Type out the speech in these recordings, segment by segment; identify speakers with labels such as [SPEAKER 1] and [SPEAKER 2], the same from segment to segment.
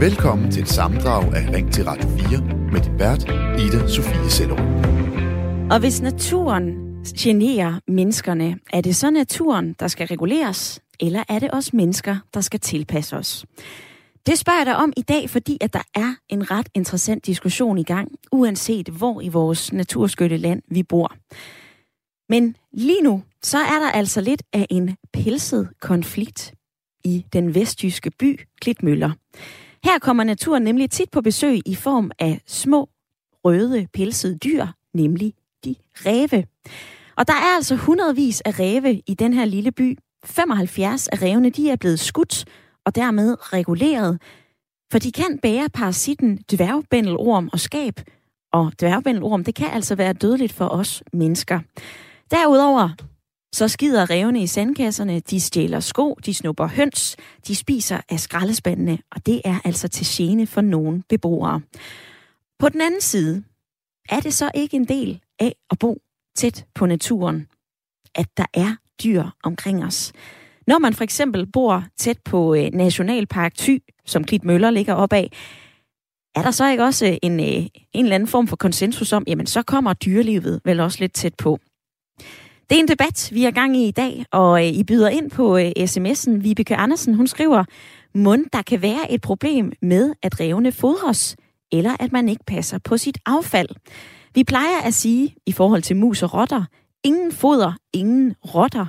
[SPEAKER 1] Velkommen til et samdrag af Ring til Radio 4 med din vært, Ida Sofie Sellerup.
[SPEAKER 2] Og hvis naturen generer menneskerne, er det så naturen, der skal reguleres, eller er det os mennesker, der skal tilpasse os? Det spørger jeg dig om i dag, fordi at der er en ret interessant diskussion i gang, uanset hvor i vores naturskytte land vi bor. Men lige nu, så er der altså lidt af en pelset konflikt i den vestjyske by Klitmøller. Her kommer naturen nemlig tit på besøg i form af små, røde, pelsede dyr, nemlig de ræve. Og der er altså hundredvis af ræve i den her lille by. 75 af rævene de er blevet skudt og dermed reguleret, for de kan bære parasitten dværgbændelorm og skab, og dværgbændelorm det kan altså være dødeligt for os mennesker. Derudover så skider revne i sandkasserne, de stjæler sko, de snupper høns, de spiser af skraldespandene, og det er altså til gene for nogle beboere. På den anden side er det så ikke en del af at bo tæt på naturen, at der er dyr omkring os. Når man for eksempel bor tæt på øh, Nationalpark Thy, som Klitmøller ligger op af, er der så ikke også en, øh, en eller anden form for konsensus om, jamen så kommer dyrelivet vel også lidt tæt på. Det er en debat, vi er gang i i dag, og øh, I byder ind på øh, sms'en. Vibeke Andersen, hun skriver, mund der kan være et problem med, at revne fodres, eller at man ikke passer på sit affald. Vi plejer at sige, i forhold til mus og rotter, ingen foder, ingen rotter.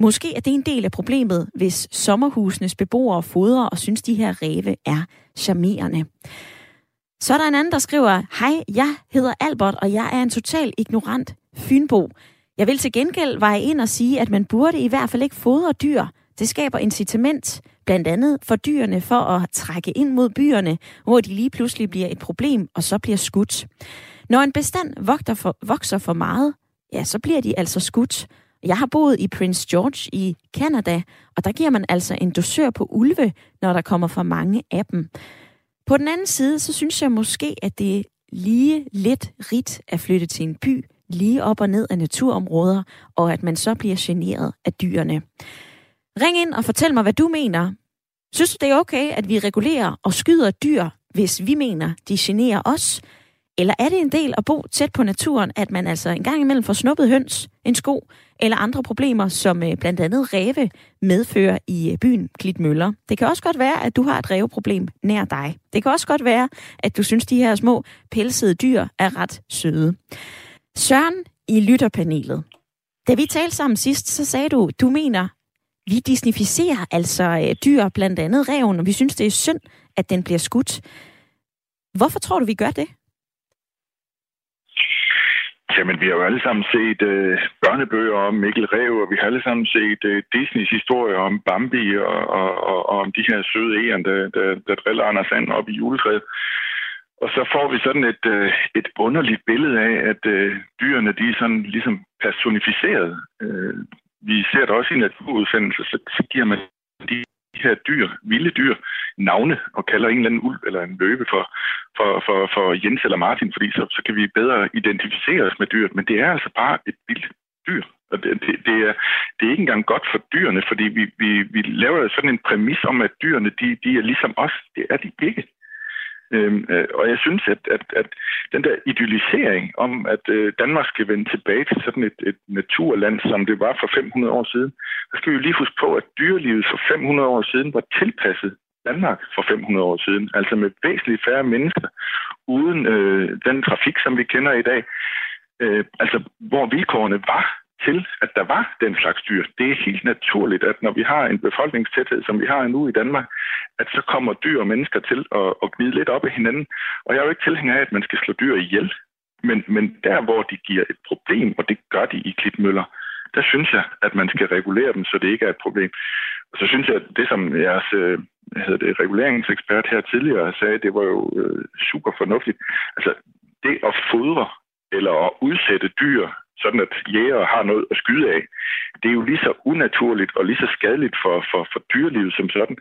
[SPEAKER 2] Måske er det en del af problemet, hvis sommerhusenes beboere fodrer og synes, de her ræve er charmerende. Så er der en anden, der skriver, Hej, jeg hedder Albert, og jeg er en total ignorant fynbo. Jeg vil til gengæld veje ind og sige, at man burde i hvert fald ikke fodre dyr. Det skaber incitament, blandt andet for dyrene, for at trække ind mod byerne, hvor de lige pludselig bliver et problem og så bliver skudt. Når en bestand vokser for, vokser for meget, ja, så bliver de altså skudt. Jeg har boet i Prince George i Canada, og der giver man altså en dosør på ulve, når der kommer for mange af dem. På den anden side, så synes jeg måske, at det er lige lidt rigt at flytte til en by, lige op og ned af naturområder, og at man så bliver generet af dyrene. Ring ind og fortæl mig, hvad du mener. Synes du, det er okay, at vi regulerer og skyder dyr, hvis vi mener, de generer os? Eller er det en del at bo tæt på naturen, at man altså en gang imellem får snuppet høns, en sko eller andre problemer, som øh, blandt andet ræve medfører i øh, byen Klitmøller? Det kan også godt være, at du har et ræveproblem nær dig. Det kan også godt være, at du synes, de her små pelsede dyr er ret søde. Søren i lytterpanelet. Da vi talte sammen sidst, så sagde du, du mener, vi disnificerer altså øh, dyr, blandt andet reven, og vi synes, det er synd, at den bliver skudt. Hvorfor tror du, vi gør det?
[SPEAKER 3] Jamen, vi har jo alle sammen set øh, børnebøger om Mikkel Rev, og vi har alle sammen set øh, Disneys historier om Bambi og, og, og, og om de her søde æren, der, der, der driller Anders Sand op i juletræet. Og så får vi sådan et, øh, et underligt billede af, at øh, dyrene de er sådan ligesom personificeret. Øh, vi ser det også i naturudsendelser, så, så giver man de her dyr, vilde dyr, navne og kalder en eller anden ulv eller en løve for, for, for, for Jens eller Martin, fordi så, så kan vi bedre identificere os med dyret. Men det er altså bare et vildt dyr. Og det, det, det, er, det er ikke engang godt for dyrene, fordi vi, vi, vi laver sådan en præmis om, at dyrene de, de er ligesom os. Det er de ikke. Øhm, øh, og jeg synes, at, at, at den der idealisering om, at øh, Danmark skal vende tilbage til sådan et, et naturland, som det var for 500 år siden, så skal vi jo lige huske på, at dyrelivet for 500 år siden var tilpasset Danmark for 500 år siden, altså med væsentligt færre mennesker, uden øh, den trafik, som vi kender i dag, øh, altså hvor vilkårene var til, at der var den slags dyr. Det er helt naturligt, at når vi har en befolkningstæthed, som vi har nu i Danmark, at så kommer dyr og mennesker til at, at gnide lidt op af hinanden. Og jeg er jo ikke tilhænger af, at man skal slå dyr ihjel. Men, men der, hvor de giver et problem, og det gør de i klitmøller, der synes jeg, at man skal regulere dem, så det ikke er et problem. Og så synes jeg, at det, som jeres øh, hvad hedder det, reguleringsekspert her tidligere sagde, det var jo øh, super fornuftigt. Altså, det at fodre eller at udsætte dyr sådan at jæger har noget at skyde af. Det er jo lige så unaturligt og lige så skadeligt for, for, for dyrelivet som sådan,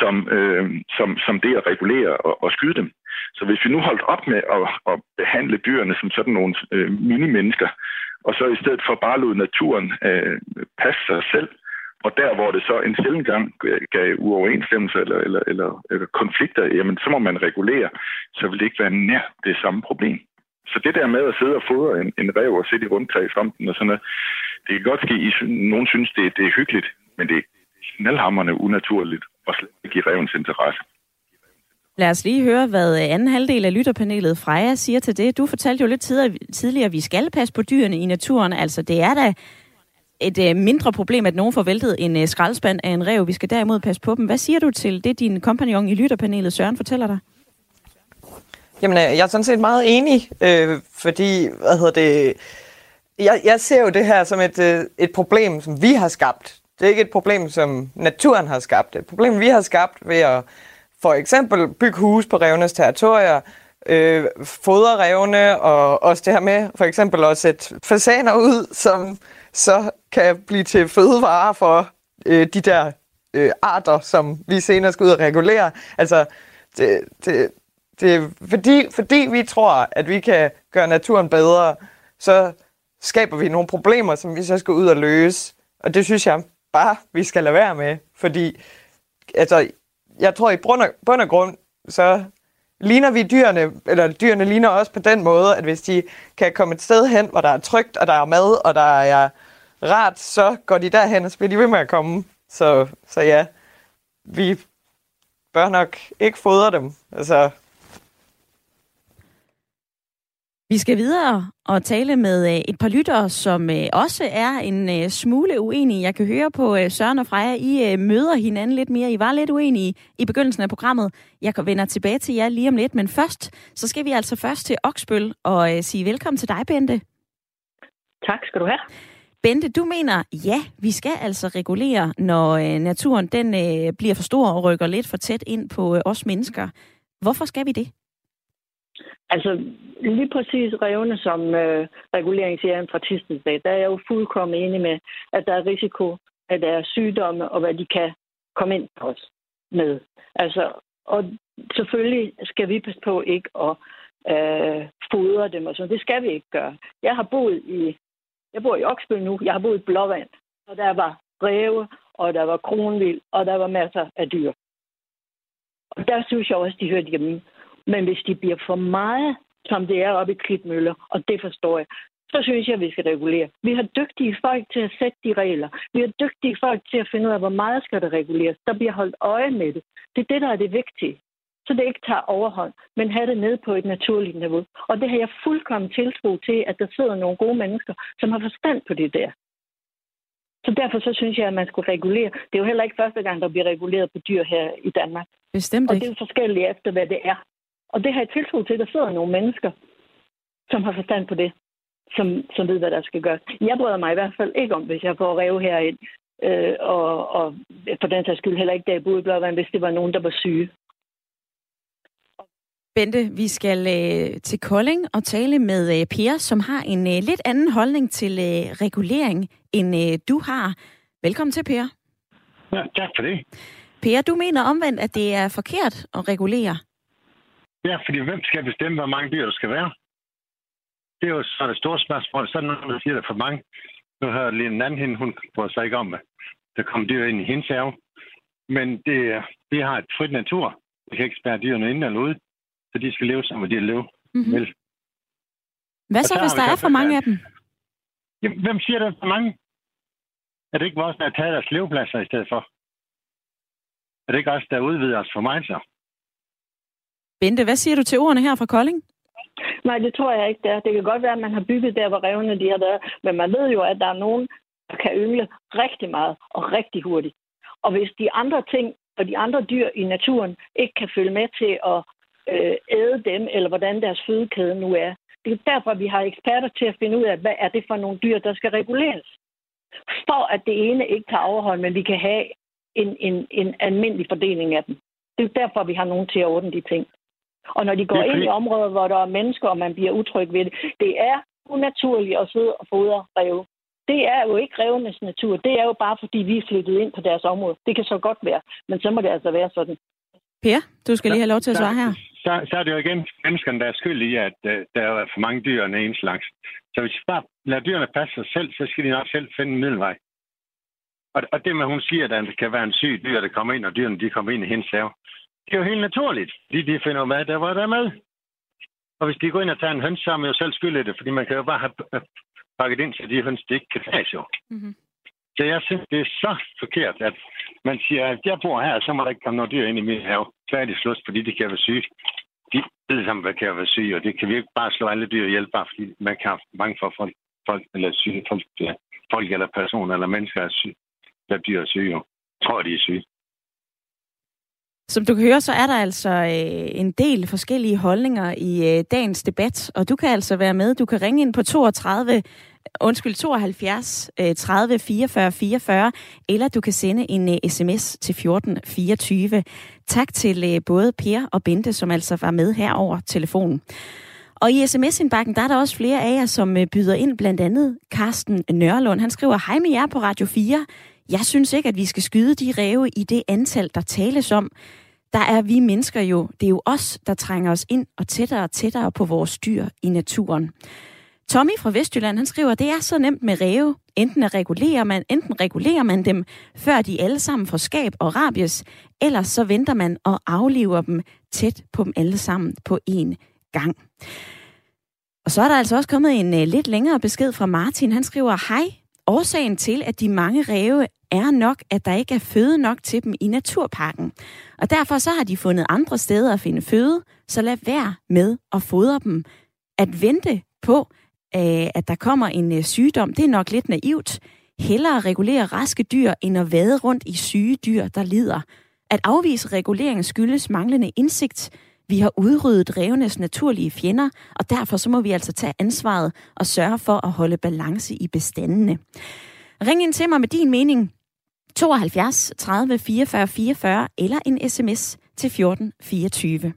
[SPEAKER 3] som, øh, som, som det at regulere og, og skyde dem. Så hvis vi nu holdt op med at, at behandle dyrene som sådan nogle øh, mini-mennesker, og så i stedet for bare lod naturen øh, passe sig selv, Og der, hvor det så en sjældent gang gav uoverensstemmelse eller, eller, eller, eller konflikter, jamen så må man regulere, så vil det ikke være nær det samme problem. Så det der med at sidde og fodre en, en rev og sætte i rundtag i den og sådan noget, det kan godt ske, at nogen synes, det, det er hyggeligt, men det er knaldhammerne unaturligt og slet ikke i revens interesse.
[SPEAKER 2] Lad os lige høre, hvad øh, anden halvdel af lytterpanelet Freja siger til det. Du fortalte jo lidt tidligere, at vi skal passe på dyrene i naturen. Altså, det er da et øh, mindre problem, at nogen får væltet en øh, skraldespand af en rev. Vi skal derimod passe på dem. Hvad siger du til det, din kompagnon i lytterpanelet Søren fortæller dig?
[SPEAKER 4] Jamen, øh, jeg er sådan set meget enig, øh, fordi, hvad hedder det, jeg, jeg ser jo det her som et, øh, et problem, som vi har skabt. Det er ikke et problem, som naturen har skabt. Det er et problem, vi har skabt ved at for eksempel bygge huse på revnes territorier, øh, fodre revne, og også det her med for eksempel at sætte fasaner ud, som så kan blive til fødevarer for øh, de der øh, arter, som vi senere skal ud og regulere. Altså, det, det, det, fordi, fordi vi tror, at vi kan gøre naturen bedre, så skaber vi nogle problemer, som vi så skal ud og løse. Og det synes jeg bare, vi skal lade være med. Fordi altså, jeg tror i bund og, bund og grund, så ligner vi dyrene, eller dyrene ligner også på den måde, at hvis de kan komme et sted hen, hvor der er trygt, og der er mad, og der er rart, så går de derhen, og så bliver de ved med at komme. Så, så ja, vi bør nok ikke fodre dem. Altså,
[SPEAKER 2] Vi skal videre og tale med øh, et par lyttere, som øh, også er en øh, smule uenige. Jeg kan høre på Søren og Freja, I møder hinanden lidt mere. I var lidt uenige i begyndelsen af programmet. Jeg vender tilbage til jer lige om lidt, men først, så skal vi altså først til Oksbøl og sige velkommen til dig, Bente.
[SPEAKER 5] Tak skal du have.
[SPEAKER 2] Bente, du mener, ja, vi skal altså regulere, når naturen den bliver for stor og rykker lidt for tæt ind på os mennesker. Hvorfor skal vi det?
[SPEAKER 5] Altså, lige præcis revne som øh, reguleringsjæren fra Tistensdag, der er jeg jo fuldkommen enig med, at der er risiko, at der er sygdomme, og hvad de kan komme ind på os med. Altså, og selvfølgelig skal vi passe på ikke at øh, fodre dem og sådan. Det skal vi ikke gøre. Jeg har boet i, jeg bor i Oksbøl nu, jeg har boet i Blåvand, og der var ræve, og der var kronvild, og der var masser af dyr. Og der synes jeg også, de hørte hjemme. Men hvis de bliver for meget, som det er oppe i Klitmøller, og det forstår jeg, så synes jeg, at vi skal regulere. Vi har dygtige folk til at sætte de regler. Vi har dygtige folk til at finde ud af, hvor meget skal der reguleres. Der bliver holdt øje med det. Det er det, der er det vigtige. Så det ikke tager overhånd, men have det nede på et naturligt niveau. Og det har jeg fuldkommen tiltro til, at der sidder nogle gode mennesker, som har forstand på det der. Så derfor så synes jeg, at man skulle regulere. Det er jo heller ikke første gang, der bliver reguleret på dyr her i Danmark.
[SPEAKER 2] Bestemt
[SPEAKER 5] ikke. Og det er jo forskelligt efter, hvad det er. Og det har jeg tiltro til, at der sidder nogle mennesker, som har forstand på det, som, som ved, hvad der skal gøres. Jeg bryder mig i hvert fald ikke om, hvis jeg får rev herind, øh, og, og for den sags skyld heller ikke, da jeg boede i Blåvand, hvis det var nogen, der var syge.
[SPEAKER 2] Bente, vi skal øh, til Kolding og tale med øh, Per, som har en øh, lidt anden holdning til øh, regulering, end øh, du har. Velkommen til, Per.
[SPEAKER 6] Ja, tak for det.
[SPEAKER 2] Per, du mener omvendt, at det er forkert at regulere?
[SPEAKER 6] Ja, fordi hvem skal bestemme, hvor mange dyr der skal være? Det er jo så det store spørgsmål. Så der nogen, der siger, at der er for mange. Nu har lige en anden hende, hun bryder sig ikke om, at der kommer dyr ind i hendes have. Men det, vi har et frit natur. Vi kan ikke spære dyrene ind eller ud, så de skal leve som de lever. Mm-hmm. Vel.
[SPEAKER 2] Hvad så, hvis der er for mange af dem?
[SPEAKER 6] Jamen, hvem siger, der er for mange? Er det ikke vores, der har taget deres levepladser i stedet for? Er det ikke os, der udvider os for mig så?
[SPEAKER 2] Bente, hvad siger du til ordene her fra Kolding?
[SPEAKER 5] Nej, det tror jeg ikke, det er. Det kan godt være, at man har bygget der, hvor revne de har været. Men man ved jo, at der er nogen, der kan yngle rigtig meget og rigtig hurtigt. Og hvis de andre ting og de andre dyr i naturen ikke kan følge med til at øh, æde dem, eller hvordan deres fødekæde nu er. Det er derfor, vi har eksperter til at finde ud af, hvad er det for nogle dyr, der skal reguleres. For at det ene ikke tager overhånd, men vi kan have en, en, en almindelig fordeling af dem. Det er derfor, vi har nogen til at ordne de ting. Og når de går ind i områder, hvor der er mennesker, og man bliver utryg ved det, det er unaturligt at sidde og fodre rev. Det er jo ikke revenes natur. Det er jo bare, fordi vi er flyttet ind på deres område. Det kan så godt være, men så må det altså være sådan.
[SPEAKER 2] Per, du skal lige have lov til at svare her.
[SPEAKER 6] Så, så er det jo igen menneskerne, der er skyld i, at uh, der er for mange dyr af en slags. Så hvis vi bare lader dyrene passe sig selv, så skal de nok selv finde en middelvej. Og, og det med, hun siger, at der kan være en syg dyr, der kommer ind, og dyrene de kommer ind i hendes have. Det er jo helt naturligt, fordi de finder mad, der var der med. Og hvis de går ind og tager en høns, så er man jo selv skyld i det, fordi man kan jo bare have pakket ind, så de høns, det ikke kan tages jo. Mm-hmm. Så jeg synes, det er så forkert, at man siger, at jeg bor her, så må der ikke komme noget dyr ind i min have. Færdig slås, fordi de kan være syge. De ved sammen, hvad kan være syge, og det kan vi ikke bare slå alle dyr ihjel, bare fordi man kan have mange for folk, folk eller syge, folk, folk eller personer eller mennesker er syge, der dyr er syge. Jo. Tror, de er syge.
[SPEAKER 2] Som du kan høre, så er der altså øh, en del forskellige holdninger i øh, dagens debat, og du kan altså være med. Du kan ringe ind på 32 undskyld, 72 øh, 30 44 44, eller du kan sende en øh, sms til 14 24. Tak til øh, både Per og Bente, som altså var med her over telefonen. Og i sms-indbakken, der er der også flere af jer, som øh, byder ind, blandt andet Carsten Nørlund. Han skriver, hej med jer på Radio 4. Jeg synes ikke, at vi skal skyde de ræve i det antal, der tales om. Der er vi mennesker jo, det er jo os, der trænger os ind og tættere og tættere på vores dyr i naturen. Tommy fra Vestjylland, han skriver, det er så nemt med ræve. Enten, at regulerer man, enten regulerer man dem, før de alle sammen får skab og rabies, eller så venter man og aflever dem tæt på dem alle sammen på én gang. Og så er der altså også kommet en uh, lidt længere besked fra Martin. Han skriver, hej, årsagen til, at de mange ræve er nok, at der ikke er føde nok til dem i naturparken. Og derfor så har de fundet andre steder at finde føde, så lad være med at fodre dem. At vente på, øh, at der kommer en øh, sygdom, det er nok lidt naivt. Hellere regulere raske dyr, end at vade rundt i syge dyr, der lider. At afvise regulering skyldes manglende indsigt. Vi har udryddet revenes naturlige fjender, og derfor så må vi altså tage ansvaret og sørge for at holde balance i bestandene. Ring ind til mig med din mening. 72 30 44 44 eller en sms til 14 24.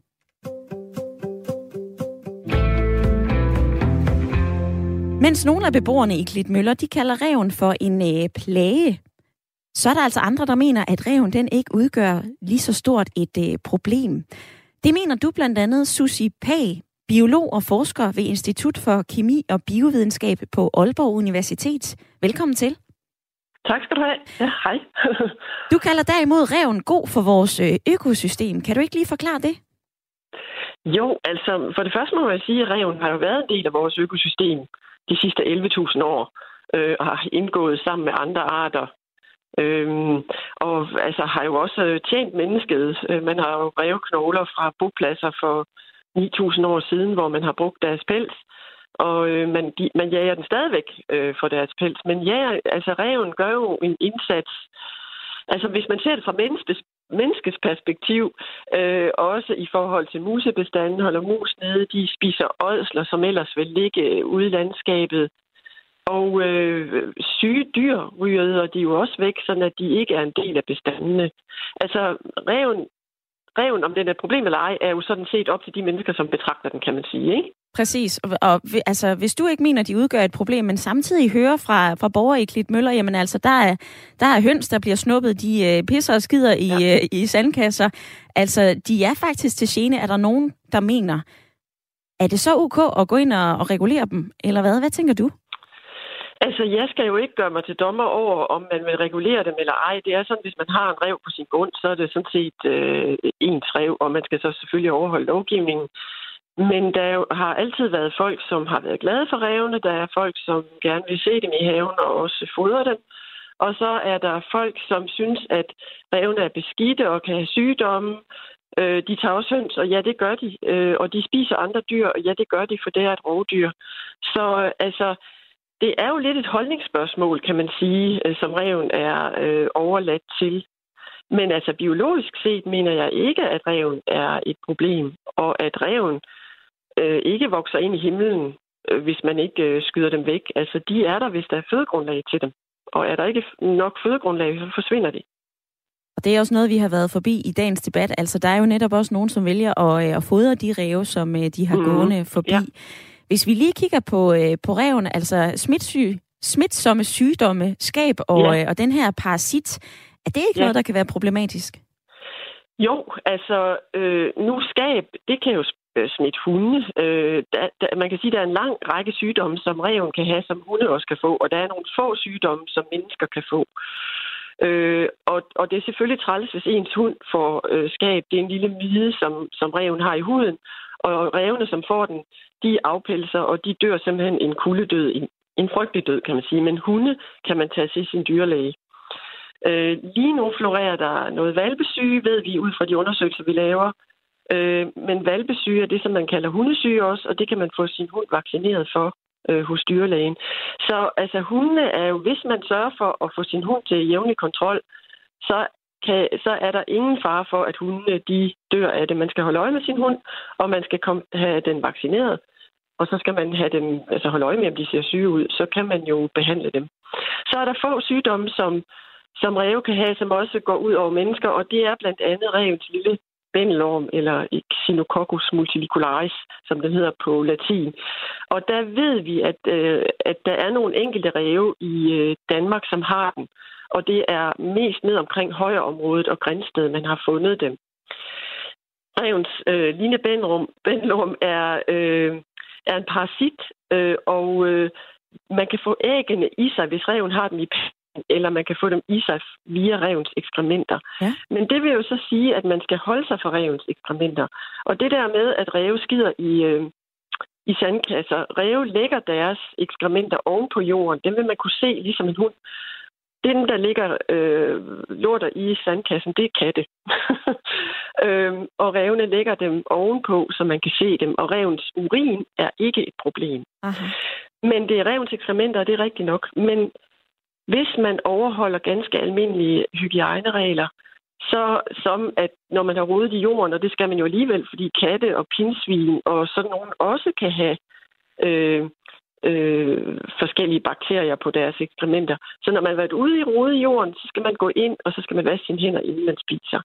[SPEAKER 2] Mens nogle af beboerne i Klitmøller, de kalder reven for en øh, plage, så er der altså andre, der mener, at reven den ikke udgør lige så stort et øh, problem. Det mener du blandt andet Susi Pag, biolog og forsker ved Institut for Kemi og Biovidenskab på Aalborg Universitet. Velkommen til.
[SPEAKER 7] Tak skal du have. Ja, hej.
[SPEAKER 2] du kalder derimod reven god for vores øh, økosystem. Kan du ikke lige forklare det?
[SPEAKER 7] Jo, altså for det første må jeg sige, at reven har jo været en del af vores økosystem de sidste 11.000 år øh, og har indgået sammen med andre arter. Øhm, og altså har jo også tjent mennesket. Øh, man har jo brevknogler fra bopladser for 9.000 år siden, hvor man har brugt deres pels, og øh, man, de, man jager den stadigvæk øh, for deres pels. Men ja, altså reven gør jo en indsats. Altså hvis man ser det fra menneskets, menneskes perspektiv, øh, også i forhold til musebestanden, holder mus nede, de spiser ådsler, som ellers vil ligge ude i landskabet. Og øh, syge dyr ryger de jo også væk, så at de ikke er en del af bestandene. Altså reven reven, om den er et problem eller ej, er jo sådan set op til de mennesker, som betragter den, kan man sige. Ikke?
[SPEAKER 2] Præcis. Og, og altså, hvis du ikke mener, at de udgør et problem, men samtidig hører fra, fra borgere i Klitmøller, jamen altså, der er, der er høns, der bliver snuppet, de øh, pisser og skider i, ja. øh, i sandkasser. Altså, de er faktisk til gene. Er der nogen, der mener, er det så ok at gå ind og, og regulere dem, eller hvad? Hvad tænker du?
[SPEAKER 7] Altså, jeg skal jo ikke gøre mig til dommer over, om man vil regulere dem eller ej. Det er sådan, hvis man har en rev på sin grund, så er det sådan set øh, ens rev, og man skal så selvfølgelig overholde lovgivningen. Men der har altid været folk, som har været glade for revene. Der er folk, som gerne vil se dem i haven og også fodre dem. Og så er der folk, som synes, at revene er beskidte og kan have sygdomme. Øh, de tager også høns, og ja, det gør de. Øh, og de spiser andre dyr, og ja, det gør de, for det er et rovdyr. Så øh, altså, det er jo lidt et holdningsspørgsmål, kan man sige, øh, som reven er øh, overladt til. Men altså biologisk set mener jeg ikke, at reven er et problem, og at reven øh, ikke vokser ind i himlen, øh, hvis man ikke øh, skyder dem væk. Altså de er der, hvis der er fødegrundlag til dem. Og er der ikke nok fødegrundlag, så forsvinder de.
[SPEAKER 2] Og det er også noget, vi har været forbi i dagens debat. Altså, der er jo netop også nogen, som vælger at, øh, at fodre de ræve, som øh, de har mm. gående forbi. Ja. Hvis vi lige kigger på, øh, på reven, altså smitsyg, smitsomme sygdomme, skab og, ja. øh, og den her parasit, er det ikke ja. noget, der kan være problematisk?
[SPEAKER 7] Jo, altså øh, nu skab, det kan jo øh, smitte hunde. Øh, der, der, man kan sige, at der er en lang række sygdomme, som reven kan have, som hunde også kan få, og der er nogle få sygdomme, som mennesker kan få. Øh, og, og det er selvfølgelig træls, hvis ens hund får øh, skab. Det er en lille mide, som, som reven har i huden. Og revne, som får den, de afpelser, og de dør simpelthen en kuldedød, en, en frygtelig død, kan man sige. Men hunde kan man tage til sin dyrlæge. Øh, lige nu florerer der noget valpesyge, ved vi ud fra de undersøgelser, vi laver. Øh, men valpesyge er det, som man kalder hundesyge også, og det kan man få sin hund vaccineret for øh, hos dyrlægen. Så altså hundene er jo, hvis man sørger for at få sin hund til jævnlig kontrol, så, kan, så er der ingen fare for, at hundene de dør af det. Man skal holde øje med sin hund, og man skal komme, have den vaccineret. Og så skal man have dem, altså holde øje med, om de ser syge ud. Så kan man jo behandle dem. Så er der få sygdomme, som, som ræve kan have, som også går ud over mennesker, og det er blandt andet revens lille bændelorm, eller Xenococcus multilicularis, som den hedder på latin. Og der ved vi, at, øh, at der er nogle enkelte ræve i øh, Danmark, som har den. Og det er mest ned omkring højreområdet og Grænsted, man har fundet dem. Revens øh, linebændelorm er, øh, er en parasit, øh, og øh, man kan få æggene i sig, hvis reven har dem i eller man kan få dem i sig via revens ekskrementer. Ja. Men det vil jo så sige, at man skal holde sig for revens ekskrementer. Og det der med, at ræve skider i, øh, i sandkasser, ræve lægger deres ekskrementer oven på jorden, dem vil man kunne se ligesom en hund. Den, der ligger øh, lorter i sandkassen, det er katte. øhm, og revene lægger dem ovenpå, så man kan se dem. Og revens urin er ikke et problem. Aha. Men det er revens ekskrementer, og det er rigtigt nok. Men hvis man overholder ganske almindelige hygiejneregler, så som at når man har rodet i jorden, og det skal man jo alligevel, fordi katte og pinsvin og sådan nogen også kan have øh, øh, forskellige bakterier på deres ekskrementer. Så når man har været ude i rode i jorden, så skal man gå ind, og så skal man vaske sine hænder, inden man spiser.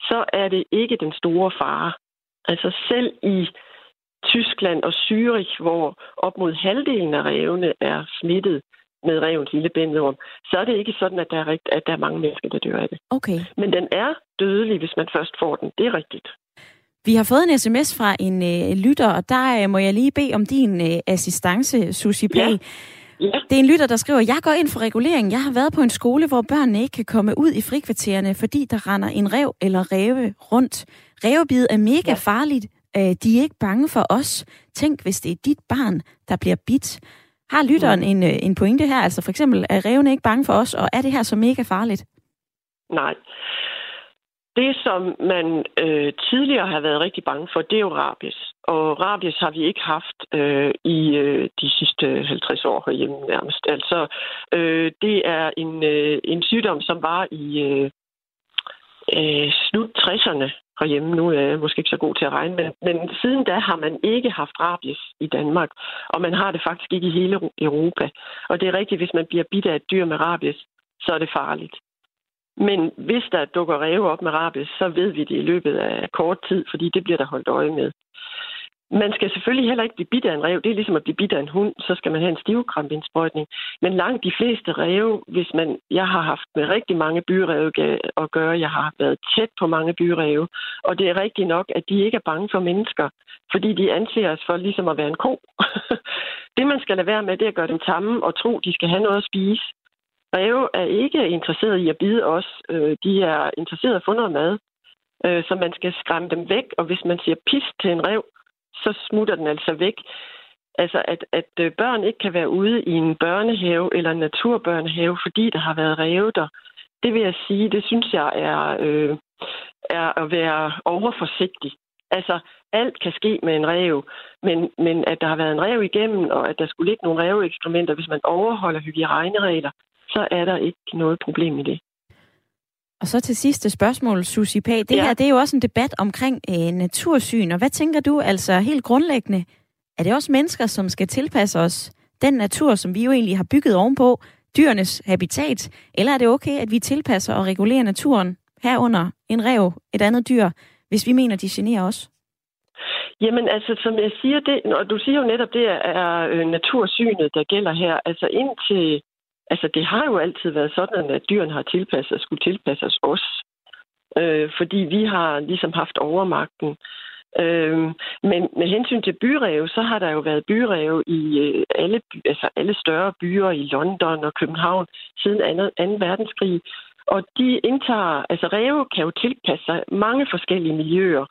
[SPEAKER 7] Så er det ikke den store fare. Altså selv i Tyskland og Zürich, hvor op mod halvdelen af revene er smittet, med revens lille bændelorm, så er det ikke sådan, at der, er rigt, at der er mange mennesker, der dør af det.
[SPEAKER 2] Okay.
[SPEAKER 7] Men den er dødelig, hvis man først får den. Det er rigtigt.
[SPEAKER 2] Vi har fået en sms fra en øh, lytter, og der øh, må jeg lige bede om din øh, assistance, Susie P. Ja. Ja. Det er en lytter, der skriver, jeg går ind for regulering. Jeg har været på en skole, hvor børnene ikke kan komme ud i frikvartererne, fordi der render en rev eller ræve rundt. Rævebid er mega ja. farligt. Øh, de er ikke bange for os. Tænk, hvis det er dit barn, der bliver bidt. Har lytteren en, øh, en pointe her? Altså for eksempel, er revne ikke bange for os, og er det her så mega farligt?
[SPEAKER 7] Nej. Det, som man øh, tidligere har været rigtig bange for, det er jo rabies. Og rabies har vi ikke haft øh, i øh, de sidste 50 år herhjemme nærmest. Altså, øh, det er en, øh, en sygdom, som var i øh, øh, slut 60'erne herhjemme. Nu er jeg måske ikke så god til at regne, men, men siden da har man ikke haft rabies i Danmark, og man har det faktisk ikke i hele Europa. Og det er rigtigt, hvis man bliver bidt af et dyr med rabies, så er det farligt. Men hvis der dukker ræve op med rabies, så ved vi det i løbet af kort tid, fordi det bliver der holdt øje med. Man skal selvfølgelig heller ikke blive bidt af en rev. Det er ligesom at blive bidt af en hund, så skal man have en stivkrampindsprøjtning. Men langt de fleste ræve, hvis man... Jeg har haft med rigtig mange byræve at gøre. Jeg har været tæt på mange byræve. Og det er rigtigt nok, at de ikke er bange for mennesker, fordi de anser os for ligesom at være en ko. det, man skal lade være med, det er at gøre dem tamme og tro, de skal have noget at spise. Ræve er ikke interesseret i at bide os. Øh, de er interesseret i at få noget mad. Øh, så man skal skræmme dem væk, og hvis man siger pis til en rev, så smutter den altså væk. Altså, at, at øh, børn ikke kan være ude i en børnehave eller en naturbørnehave, fordi der har været ræve der, det vil jeg sige, det synes jeg er, øh, er at være overforsigtig. Altså, alt kan ske med en rev, men, men at der har været en rev igennem, og at der skulle ligge nogle reveekskrementer, hvis man overholder hygiejneregler, så er der ikke noget problem i det.
[SPEAKER 2] Og så til sidste spørgsmål, Susie Pag. Det ja. her det er jo også en debat omkring øh, natursyn, og hvad tænker du altså helt grundlæggende? Er det også mennesker, som skal tilpasse os den natur, som vi jo egentlig har bygget ovenpå, dyrenes habitat, eller er det okay, at vi tilpasser og regulerer naturen herunder en rev, et andet dyr, hvis vi mener, de generer os?
[SPEAKER 7] Jamen altså, som jeg siger, det, og du siger jo netop, det er øh, natursynet, der gælder her. Altså indtil Altså, det har jo altid været sådan, at dyrene har tilpasset skulle tilpasse os os. Øh, fordi vi har ligesom haft overmagten. Øh, men med hensyn til byrev, så har der jo været byrev i øh, alle, altså alle større byer i London og København siden 2. 2. verdenskrig. Og de indtager, altså ræve kan jo tilpasse sig mange forskellige miljøer.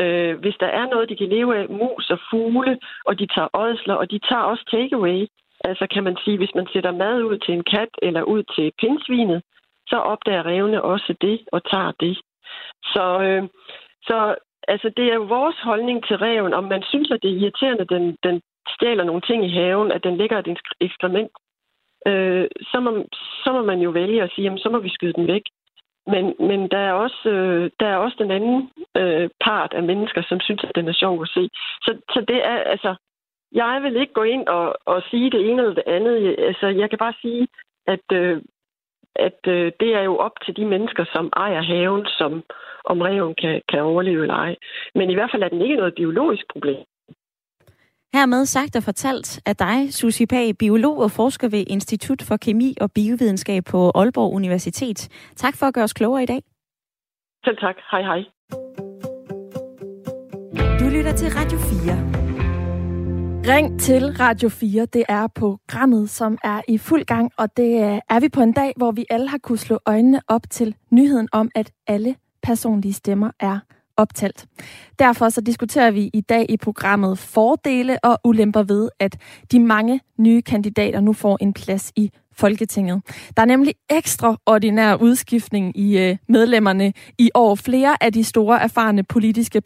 [SPEAKER 7] Øh, hvis der er noget, de kan leve af, mus og fugle, og de tager ådsler, og de tager også takeaway. Altså kan man sige, hvis man sætter mad ud til en kat eller ud til pindsvinet, så opdager revne også det og tager det. Så, øh, så altså, det er jo vores holdning til reven, om man synes, at det er irriterende, at den, den stjæler nogle ting i haven, at den ligger et ekskrement, øh, så, må, så må man jo vælge at sige, jamen, så må vi skyde den væk. Men, men der, er også, øh, der er også den anden øh, part af mennesker, som synes, at den er sjov at se. Så, så det er, altså, jeg vil ikke gå ind og, og sige det ene eller det andet. Altså, jeg kan bare sige, at, øh, at øh, det er jo op til de mennesker, som ejer haven, som om reven kan, kan overleve eller ej. Men i hvert fald er den ikke noget biologisk problem.
[SPEAKER 2] Hermed sagt og fortalt af dig, Susie Pag, biolog og forsker ved Institut for Kemi og Biovidenskab på Aalborg Universitet. Tak for at gøre os klogere i dag.
[SPEAKER 7] Selv tak. Hej hej.
[SPEAKER 2] Du lytter til Radio
[SPEAKER 8] 4. Ring til Radio 4. Det er programmet, som er i fuld gang, og det øh, er vi på en dag, hvor vi alle har kunnet slå øjnene op til nyheden om, at alle personlige stemmer er optalt. Derfor så diskuterer vi i dag i programmet fordele og ulemper ved, at de mange nye kandidater nu får en plads i Folketinget. Der er nemlig ekstraordinær udskiftning i øh, medlemmerne i år. Flere af de store erfarne politiske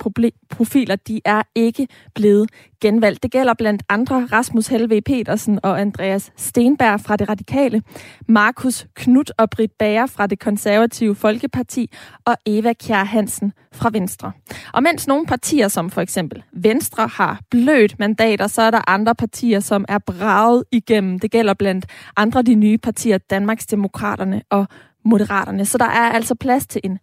[SPEAKER 8] profiler, de er ikke blevet genvalgt. Det gælder blandt andre Rasmus Helve Petersen og Andreas Stenberg fra det radikale, Markus Knut og Britt Bager fra det konservative Folkeparti og Eva Kjær Hansen fra Venstre. Og mens nogle partier, som for eksempel Venstre, har blødt mandater, så er der andre partier, som er braget igennem. Det gælder blandt andre de nye partier, Danmarks Demokraterne og Moderaterne. Så der er altså plads til en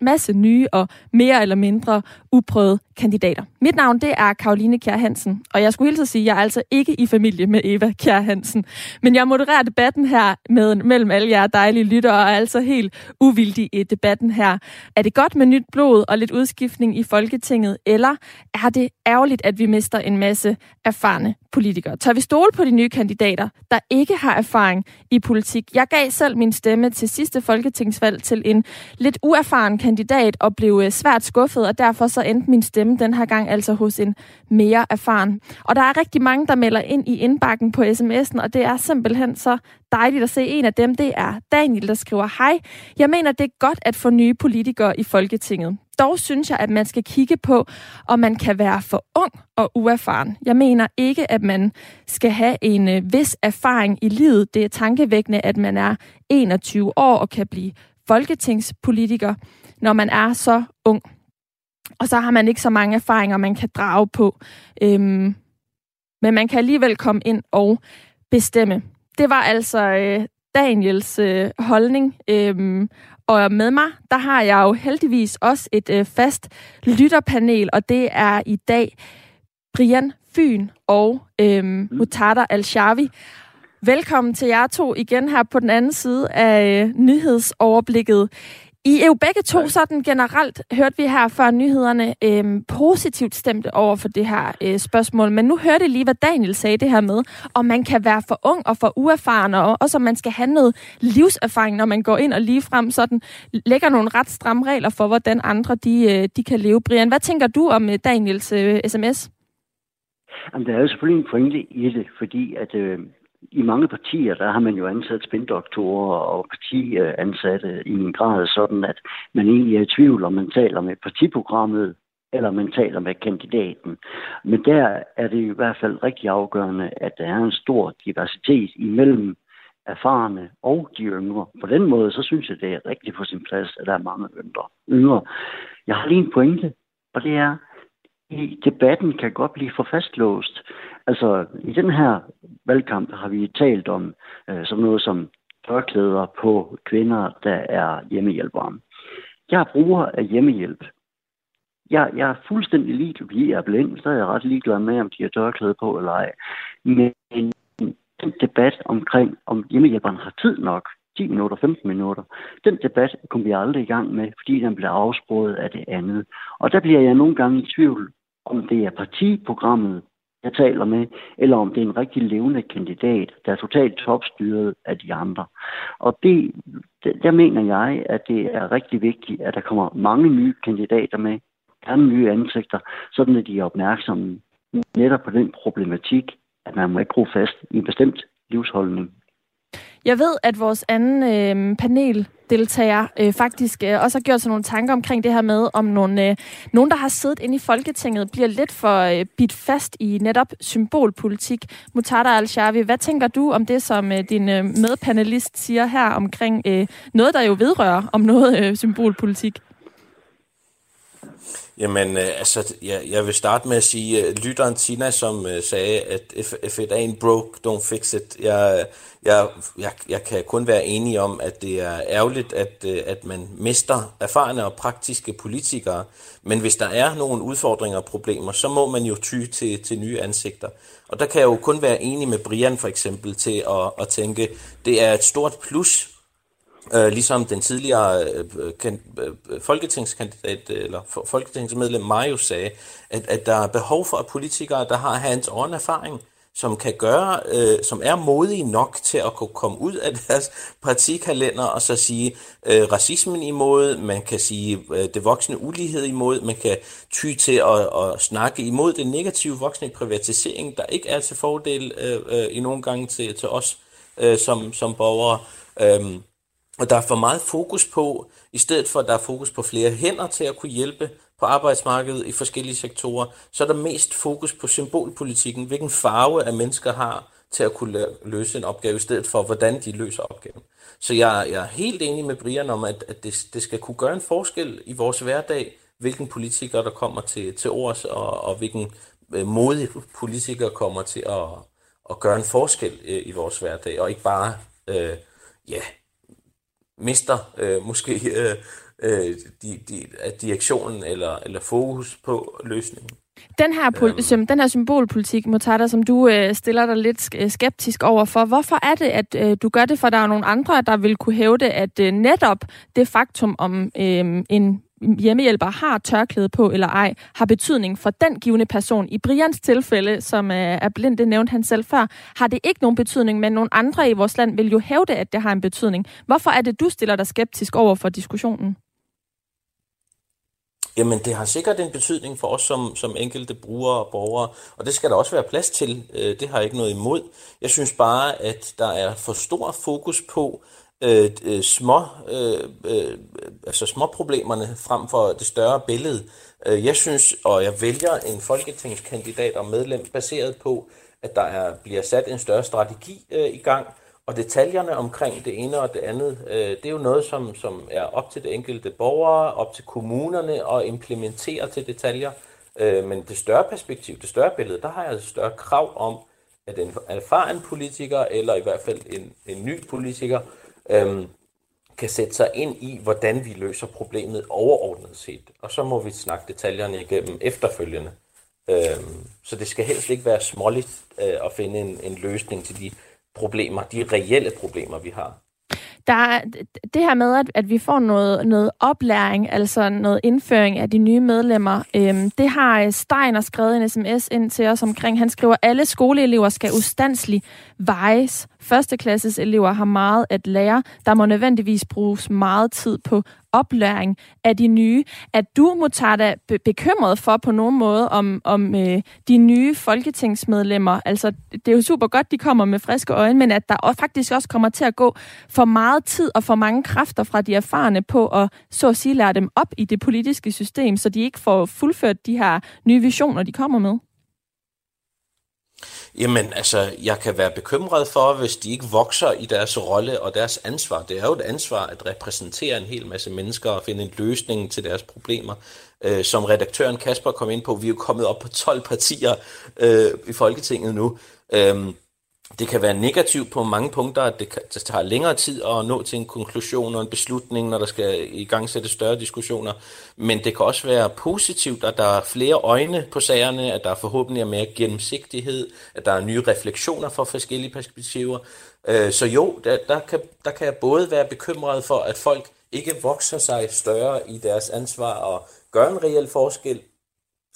[SPEAKER 8] masse nye og mere eller mindre uprøvede kandidater. Mit navn det er Karoline Kjær Hansen, og jeg skulle hilse at sige, at jeg er altså ikke i familie med Eva Kjær Hansen. Men jeg modererer debatten her med, mellem alle jer dejlige lyttere, og er altså helt uvildig i debatten her. Er det godt med nyt blod og lidt udskiftning i Folketinget, eller er det ærgerligt, at vi mister en masse erfarne politikere? Tør vi stole på de nye kandidater, der ikke har erfaring i politik? Jeg gav selv min stemme til sidste folketingsvalg til en lidt uerfaren kandidat og blev øh, svært skuffet, og derfor så endte min stemme den her gang altså hos en mere erfaren. Og der er rigtig mange, der melder ind i indbakken på sms'en, og det er simpelthen så dejligt at se. En af dem, det er Daniel, der skriver, Hej, jeg mener, det er godt at få nye politikere i Folketinget. Dog synes jeg, at man skal kigge på, om man kan være for ung og uerfaren. Jeg mener ikke, at man skal have en øh, vis erfaring i livet. Det er tankevækkende, at man er 21 år og kan blive folketingspolitiker, når man er så ung. Og så har man ikke så mange erfaringer, man kan drage på. Øhm, men man kan alligevel komme ind og bestemme. Det var altså øh, Daniels øh, holdning. Øhm, og med mig, der har jeg jo heldigvis også et øh, fast lytterpanel, og det er i dag Brian Fyn og øhm, mm. Mutada Al-Shavi. Velkommen til jer to igen her på den anden side af øh, nyhedsoverblikket. I er jo begge to sådan generelt, hørte vi her før nyhederne, øhm, positivt stemte over for det her øh, spørgsmål. Men nu hørte I lige, hvad Daniel sagde det her med, om man kan være for ung og for uerfaren, og også om man skal have noget livserfaring, når man går ind og lige frem sådan lægger nogle ret stramme regler for, hvordan andre de, øh, de kan leve. Brian, hvad tænker du om øh, Daniels øh, sms?
[SPEAKER 9] Jamen, der er jo selvfølgelig en pointe i det, fordi at øh, i mange partier, der har man jo ansat spindoktorer og partiansatte i en grad sådan, at man egentlig er i tvivl, om man taler med partiprogrammet, eller man taler med kandidaten. Men der er det i hvert fald rigtig afgørende, at der er en stor diversitet imellem erfarne og de yngre. På den måde, så synes jeg, det er rigtig på sin plads, at der er mange yngre. Jeg har lige en pointe, og det er, i debatten kan godt blive for fastlåst. Altså, i den her valgkamp har vi talt om øh, sådan noget som tørklæder på kvinder, der er hjemmehjælpere. Jeg er bruger af hjemmehjælp. Jeg, jeg er fuldstændig ligeglad. Jeg er blind, så er jeg ret ligeglad med, om de har tørklæde på eller ej. Men den debat omkring, om hjemmehjælperen har tid nok, 10 minutter, 15 minutter, den debat kom vi aldrig i gang med, fordi den blev afsporet af det andet. Og der bliver jeg nogle gange i tvivl, om det er partiprogrammet, jeg taler med, eller om det er en rigtig levende kandidat, der er totalt topstyret af de andre. Og det, der mener jeg, at det er rigtig vigtigt, at der kommer mange nye kandidater med, gerne nye ansigter, sådan at de er opmærksomme netop på den problematik, at man må ikke bruge fast i en bestemt livsholdning.
[SPEAKER 8] Jeg ved, at vores anden øh, paneldeltager øh, faktisk øh, også har gjort sig nogle tanker omkring det her med, om nogle, øh, nogen, der har siddet inde i Folketinget, bliver lidt for øh, bit fast i netop symbolpolitik. Mutada al hvad tænker du om det, som øh, din øh, medpanelist siger her omkring øh, noget, der jo vedrører om noget øh, symbolpolitik?
[SPEAKER 10] Jamen, øh, altså, jeg, jeg vil starte med at sige, uh, lytteren Tina, som øh, sagde, at if, if it ain't broke, don't fix it. Jeg, jeg, jeg, jeg kan kun være enig om, at det er ærgerligt, at, øh, at man mister erfarne og praktiske politikere. Men hvis der er nogle udfordringer og problemer, så må man jo ty til, til nye ansigter. Og der kan jeg jo kun være enig med Brian for eksempel til at, at tænke, det er et stort plus Øh, ligesom den tidligere øh, kan, øh, folketingskandidat eller folketingsmedlem Mario sagde, at, at der er behov for at politikere, der har hands-on erfaring, som kan gøre, øh, som er modige nok til at kunne komme ud af deres partikalender og så sige øh, racismen imod, man kan sige øh, det voksne ulighed imod, man kan ty til at, at snakke imod den negative voksne privatisering, der ikke er til fordel øh, øh, i nogle gange til, til os øh, som, som borgere. Øh, og der er for meget fokus på, i stedet for at der er fokus på flere hænder til at kunne hjælpe på arbejdsmarkedet i forskellige sektorer, så er der mest fokus på symbolpolitikken, hvilken farve af mennesker har til at kunne løse en opgave, i stedet for hvordan de løser opgaven. Så jeg, jeg er helt enig med Brian om, at, at det, det skal kunne gøre en forskel i vores hverdag, hvilken politiker der kommer til, til ords, og, og hvilken øh, modig politiker kommer til at, at gøre en forskel øh, i vores hverdag, og ikke bare øh, ja, mister øh, måske øh, øh, de, de, direktionen eller, eller fokus på løsningen.
[SPEAKER 8] Den her, pol- øhm. den her symbolpolitik, Motada, som du øh, stiller dig lidt øh, skeptisk over for, hvorfor er det, at øh, du gør det, for der er nogle andre, der vil kunne hævde, at øh, netop det faktum om øh, en hjemmehjælper har tørklæde på eller ej, har betydning for den givende person. I Brians tilfælde, som øh, er blind, det nævnte han selv før, har det ikke nogen betydning, men nogle andre i vores land vil jo hævde, at det har en betydning. Hvorfor er det, du stiller dig skeptisk over for diskussionen?
[SPEAKER 10] Jamen, det har sikkert en betydning for os som, som enkelte brugere og borgere, og det skal der også være plads til. Øh, det har jeg ikke noget imod. Jeg synes bare, at der er for stor fokus på, øh, øh, små, øh, øh, altså små problemerne frem for det større billede. Øh, jeg synes, og jeg vælger en folketingskandidat og medlem baseret på, at der er, bliver sat en større strategi øh, i gang, og detaljerne omkring det ene og det andet, øh, det er jo noget, som, som er op til det enkelte borgere, op til kommunerne og implementere til detaljer. Øh, men det større perspektiv, det større billede, der har jeg et større krav om, at en erfaren politiker, eller i hvert fald en, en ny politiker, øhm, kan sætte sig ind i, hvordan vi løser problemet overordnet set. Og så må vi snakke detaljerne igennem efterfølgende. Øhm, så det skal helst ikke være småligt øh, at finde en, en løsning til de problemer, de reelle problemer, vi har.
[SPEAKER 8] Der er det her med, at, at vi får noget, noget oplæring, altså noget indføring af de nye medlemmer, øhm, det har Steiner skrevet en sms ind til os omkring. Han skriver, at alle skoleelever skal ustandsligt vejes. Førsteklasses elever har meget at lære. Der må nødvendigvis bruges meget tid på oplæring af de nye. Er du, Mutada, bekymret for på nogen måde om, om øh, de nye folketingsmedlemmer? Altså, det er jo super godt, de kommer med friske øjne, men at der faktisk også kommer til at gå for meget tid og for mange kræfter fra de erfarne på at så at sige lære dem op i det politiske system, så de ikke får fuldført de her nye visioner, de kommer med?
[SPEAKER 10] Jamen, altså, jeg kan være bekymret for, hvis de ikke vokser i deres rolle og deres ansvar. Det er jo et ansvar at repræsentere en hel masse mennesker og finde en løsning til deres problemer. Øh, som redaktøren Kasper kom ind på, vi er jo kommet op på 12 partier øh, i Folketinget nu. Øh, det kan være negativt på mange punkter, at det, kan, det tager længere tid at nå til en konklusion og en beslutning, når der skal i gang sætte større diskussioner. Men det kan også være positivt, at der er flere øjne på sagerne, at der forhåbentlig er mere gennemsigtighed, at der er nye refleksioner fra forskellige perspektiver. Øh, så jo, der, der, kan, der kan jeg både være bekymret for, at folk ikke vokser sig større i deres ansvar og gør en reel forskel,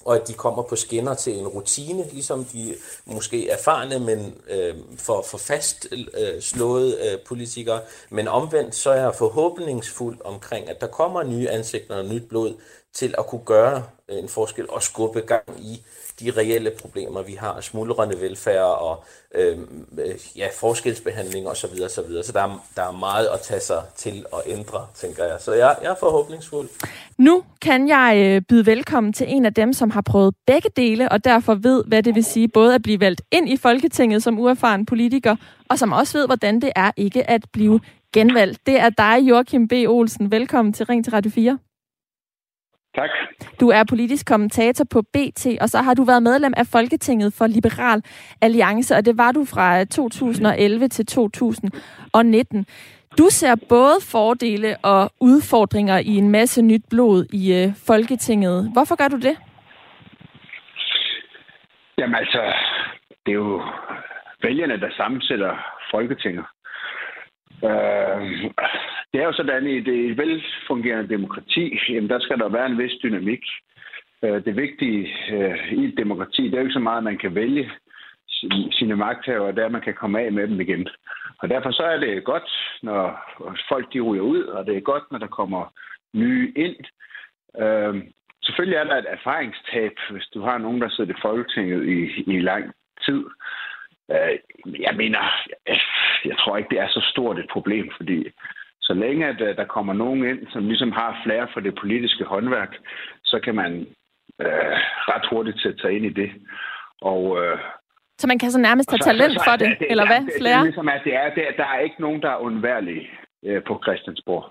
[SPEAKER 10] og at de kommer på skinner til en rutine, ligesom de måske erfarne, men øh, for, for fast øh, slåede øh, politikere. Men omvendt så er jeg forhåbningsfuld omkring, at der kommer nye ansigter og nyt blod til at kunne gøre øh, en forskel og skubbe gang i de reelle problemer, vi har, smuldrende velfærd og øhm, øh, ja, forskelsbehandling osv. Så, videre, så, videre. så der, er, der er meget at tage sig til at ændre, tænker jeg. Så jeg, jeg er forhåbningsfuld.
[SPEAKER 8] Nu kan jeg øh, byde velkommen til en af dem, som har prøvet begge dele, og derfor ved, hvad det vil sige både at blive valgt ind i Folketinget som uerfaren politiker, og som også ved, hvordan det er ikke at blive genvalgt. Det er dig, Joachim B. Olsen. Velkommen til Ring til Radio 4.
[SPEAKER 11] Tak.
[SPEAKER 8] Du er politisk kommentator på BT, og så har du været medlem af Folketinget for Liberal Alliance, og det var du fra 2011 til 2019. Du ser både fordele og udfordringer i en masse nyt blod i øh, Folketinget. Hvorfor gør du det?
[SPEAKER 11] Jamen altså, det er jo vælgerne, der sammensætter Folketinget. Øh, det er jo sådan, at i det velfungerende demokrati, jamen, der skal der være en vis dynamik. Øh, det vigtige øh, i et demokrati, det er jo ikke så meget, at man kan vælge sine magthavere, der man kan komme af med dem igen. Og derfor så er det godt, når folk de ryger ud, og det er godt, når der kommer nye ind. Øh, selvfølgelig er der et erfaringstab, hvis du har nogen, der sidder i Folketinget i, i lang tid. Øh, jeg mener, jeg tror ikke, det er så stort et problem, fordi så længe at, øh, der kommer nogen ind, som ligesom har flere for det politiske håndværk, så kan man øh, ret hurtigt sætte sig ind i det. Og, øh,
[SPEAKER 8] så man kan så nærmest have talent for det, det eller hvad? Det,
[SPEAKER 11] det, ligesom, at det er, det, der er ikke nogen, der er undværlige øh, på Christiansborg.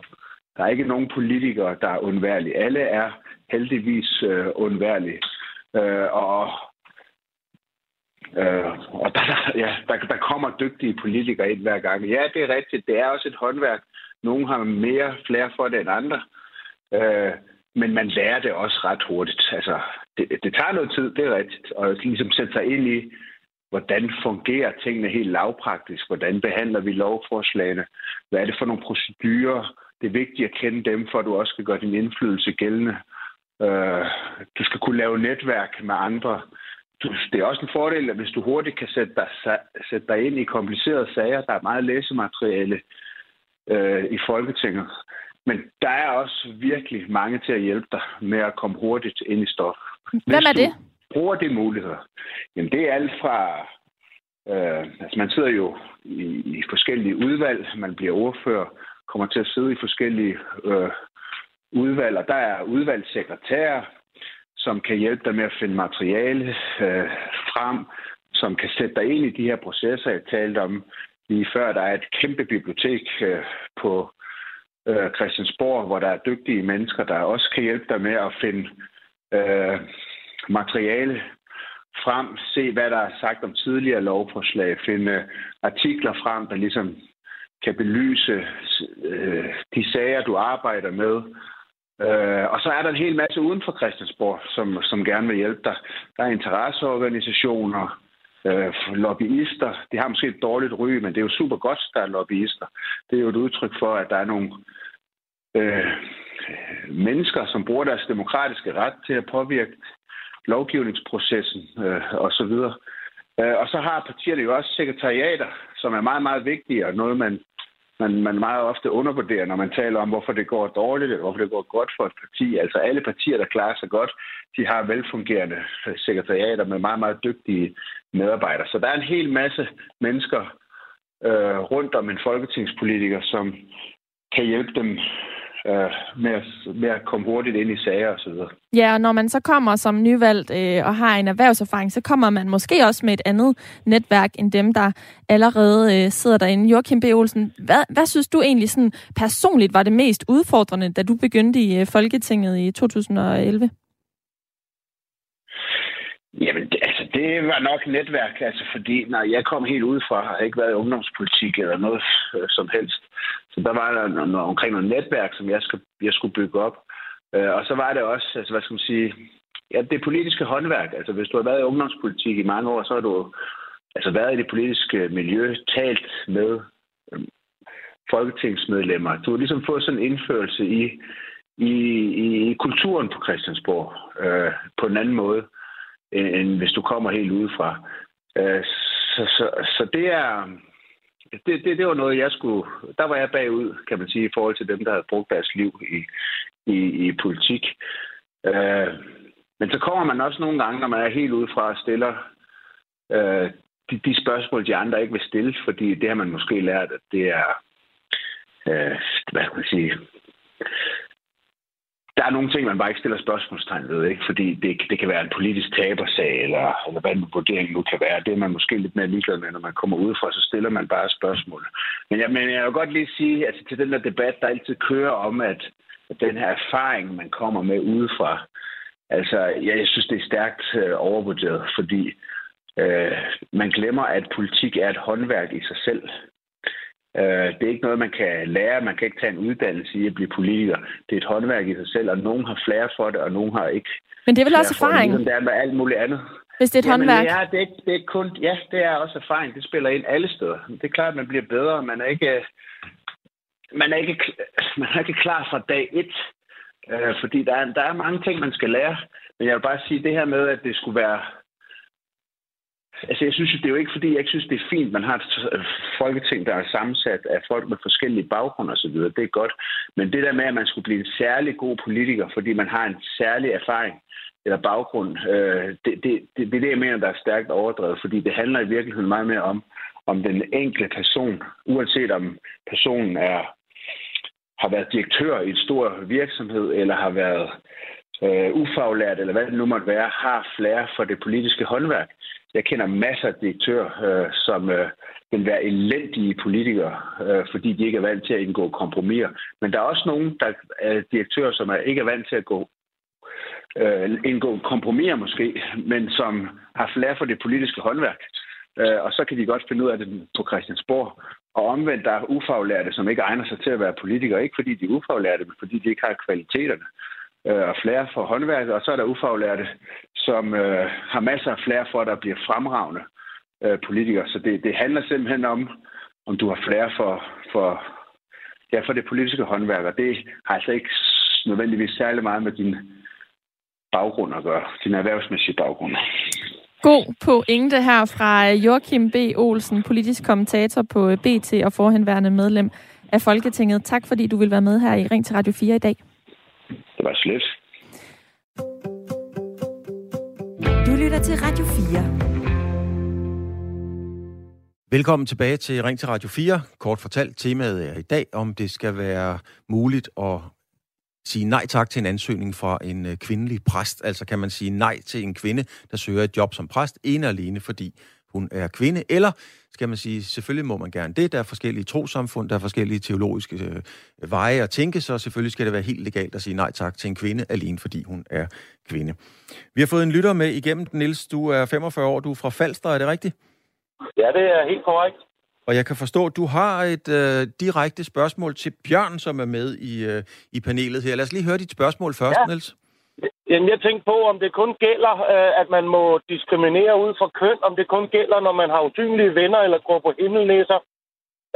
[SPEAKER 11] Der er ikke nogen politikere, der er undværlige. Alle er heldigvis øh, undværlige. Øh, og Øh, og der, ja, der, der kommer dygtige politikere ind hver gang. Ja, det er rigtigt. Det er også et håndværk. Nogle har mere flere for det end andre. Øh, men man lærer det også ret hurtigt. Altså, det, det tager noget tid, det er rigtigt. Og ligesom sætte sig ind i, hvordan fungerer tingene helt lavpraktisk? Hvordan behandler vi lovforslagene? Hvad er det for nogle procedurer? Det er vigtigt at kende dem, for at du også skal gøre din indflydelse gældende. Øh, du skal kunne lave netværk med andre det er også en fordel, at hvis du hurtigt kan sætte dig, sætte dig ind i komplicerede sager, der er meget læsemateriale øh, i Folketinget. Men der er også virkelig mange til at hjælpe dig med at komme hurtigt ind i stof.
[SPEAKER 8] Hvem er det?
[SPEAKER 11] bruger de muligheder. Jamen, det er alt fra... Øh, altså, man sidder jo i, i forskellige udvalg. Man bliver ordfører, kommer til at sidde i forskellige øh, udvalg, og der er udvalgssekretærer, som kan hjælpe dig med at finde materiale øh, frem, som kan sætte dig ind i de her processer, jeg talte om lige før. Der er et kæmpe bibliotek øh, på øh, Christiansborg, hvor der er dygtige mennesker, der også kan hjælpe dig med at finde øh, materiale frem, se hvad der er sagt om tidligere lovforslag, finde artikler frem, der ligesom kan belyse øh, de sager, du arbejder med, Øh, og så er der en hel masse uden for Christiansborg, som, som gerne vil hjælpe dig. Der er interesseorganisationer, øh, lobbyister. De har måske et dårligt ry, men det er jo super godt, der er lobbyister. Det er jo et udtryk for, at der er nogle øh, mennesker, som bruger deres demokratiske ret til at påvirke lovgivningsprocessen øh, osv. Øh, og så har partierne jo også sekretariater, som er meget, meget vigtige, og noget, man man, man meget ofte undervurderer, når man taler om, hvorfor det går dårligt, eller hvorfor det går godt for et parti. Altså alle partier, der klarer sig godt, de har velfungerende sekretariater med meget, meget dygtige medarbejdere. Så der er en hel masse mennesker øh, rundt om en folketingspolitiker, som kan hjælpe dem øh, med, at, med at komme hurtigt ind i sager osv.
[SPEAKER 8] Ja, og når man så kommer som nyvalgt øh, og har en erhvervserfaring, så kommer man måske også med et andet netværk end dem, der allerede øh, sidder derinde. Joachim B. Olsen, hvad, hvad synes du egentlig sådan personligt var det mest udfordrende, da du begyndte i øh, Folketinget i 2011?
[SPEAKER 11] Jamen, det, altså, det var nok netværk, altså, fordi når jeg kom helt udefra, har jeg ikke været i ungdomspolitik eller noget øh, som helst. Så der var der noget, omkring noget netværk, som jeg skulle, jeg skulle bygge op. Øh, og så var det også, altså, hvad skal man sige, ja, det politiske håndværk. Altså, hvis du har været i ungdomspolitik i mange år, så har du altså, været i det politiske miljø, talt med øh, folketingsmedlemmer. Du har ligesom fået sådan en indførelse i, i, i kulturen på Christiansborg øh, på en anden måde, end, end hvis du kommer helt udefra. Øh, så, så, så det er... Det, det, det var noget, jeg skulle... Der var jeg bagud, kan man sige, i forhold til dem, der havde brugt deres liv i, i, i politik. Øh, men så kommer man også nogle gange, når man er helt udefra og stiller øh, de, de spørgsmål, de andre ikke vil stille, fordi det har man måske lært, at det er, øh, hvad skal man sige, der er nogle ting, man bare ikke stiller spørgsmålstegn ved, ikke? fordi det, det kan være en politisk tabersag, eller, eller hvad en vurdering nu kan være. Det er man måske lidt mere ligeglad med, når man kommer udefra, så stiller man bare spørgsmål. Men jeg, men jeg vil godt lige sige, altså til den der debat, der altid kører om, at, at den her erfaring, man kommer med udefra, altså ja, jeg synes, det er stærkt øh, overvurderet, fordi øh, man glemmer, at politik er et håndværk i sig selv. Øh, det er ikke noget, man kan lære. Man kan ikke tage en uddannelse i at blive politiker. Det er et håndværk i sig selv, og nogen har flere for det, og nogen har ikke.
[SPEAKER 8] Men det er vel også erfaring?
[SPEAKER 11] Det, er med alt muligt andet.
[SPEAKER 8] Hvis det er et Jamen, håndværk?
[SPEAKER 11] Ja, det er, ikke, det er kun, ja, det er også erfaring. Det spiller ind alle steder. Det er klart, at man bliver bedre. Man er ikke, man er ikke, man er ikke klar fra dag et. Øh, fordi der er, der er mange ting, man skal lære. Men jeg vil bare sige det her med, at det skulle være Altså, jeg synes, det er jo ikke, fordi jeg ikke synes, det er fint, man har et øh, folketing, der er sammensat af folk med forskellige baggrunde osv. Det er godt. Men det der med, at man skulle blive en særlig god politiker, fordi man har en særlig erfaring eller baggrund, øh, det, det, det, det er det, jeg mener, der er stærkt overdrevet, fordi det handler i virkeligheden meget mere om, om den enkelte person, uanset om personen er har været direktør i en stor virksomhed, eller har været øh, ufaglært, eller hvad det nu måtte være, har flere for det politiske håndværk. Jeg kender masser af direktører, øh, som øh, vil være elendige politikere, øh, fordi de ikke er vant til at indgå kompromiser. Men der er også nogen, der er direktører, som er ikke er vant til at gå øh, indgå kompromiser måske, men som har flere for det politiske håndværk. Øh, og så kan de godt finde ud af det på Christiansborg. Og omvendt, der er ufaglærte, som ikke egner sig til at være politikere. Ikke fordi de er ufaglærte, men fordi de ikke har kvaliteterne øh, og flere for håndværket, og så er der ufaglærte, som øh, har masser af flere for, at der bliver fremragende øh, politikere. Så det, det handler simpelthen om, om du har flere for, for, ja, for det politiske håndværk, og det har altså ikke nødvendigvis særlig meget med din baggrund at gøre, din erhvervsmæssige baggrund.
[SPEAKER 8] God pointe her fra Joachim B. Olsen, politisk kommentator på BT og forhenværende medlem af Folketinget. Tak fordi du vil være med her i Ring til Radio 4 i dag.
[SPEAKER 11] Det var slet.
[SPEAKER 2] Du lytter til Radio
[SPEAKER 12] 4. Velkommen tilbage til Ring til Radio 4. Kort fortalt, temaet er i dag, om det skal være muligt at sige nej tak til en ansøgning fra en øh, kvindelig præst. Altså kan man sige nej til en kvinde, der søger et job som præst, ene og alene fordi hun er kvinde, eller skal man sige, selvfølgelig må man gerne det. Der er forskellige trosamfund, der er forskellige teologiske øh, veje at tænke, så selvfølgelig skal det være helt legalt at sige nej tak til en kvinde, alene fordi hun er kvinde. Vi har fået en lytter med igennem, Nils. Du er 45 år, du er fra Falster, er det rigtigt?
[SPEAKER 13] Ja, det er helt korrekt.
[SPEAKER 12] Og jeg kan forstå, at du har et øh, direkte spørgsmål til Bjørn, som er med i, øh, i panelet her. Lad os lige høre dit spørgsmål først, ja. Niels.
[SPEAKER 13] Jamen, jeg tænkte på, om det kun gælder, øh, at man må diskriminere ud fra køn, om det kun gælder, når man har usynlige venner eller går på himmelnæser.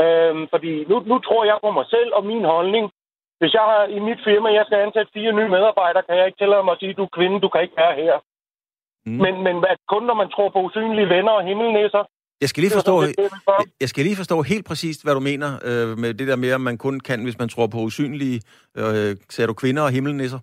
[SPEAKER 13] Øhm, fordi nu, nu tror jeg på mig selv og min holdning. Hvis jeg har i mit firma, jeg skal ansætte fire nye medarbejdere, kan jeg ikke tillade mig at sige, du er kvinde, du kan ikke være her. Mm. Men, men at kun når man tror på usynlige venner og himmelnæser,
[SPEAKER 12] jeg skal, lige forstå, jeg skal lige forstå helt præcist, hvad du mener øh, med det der med, at man kun kan, hvis man tror på usynlige, øh, ser du kvinder og himmelnisser?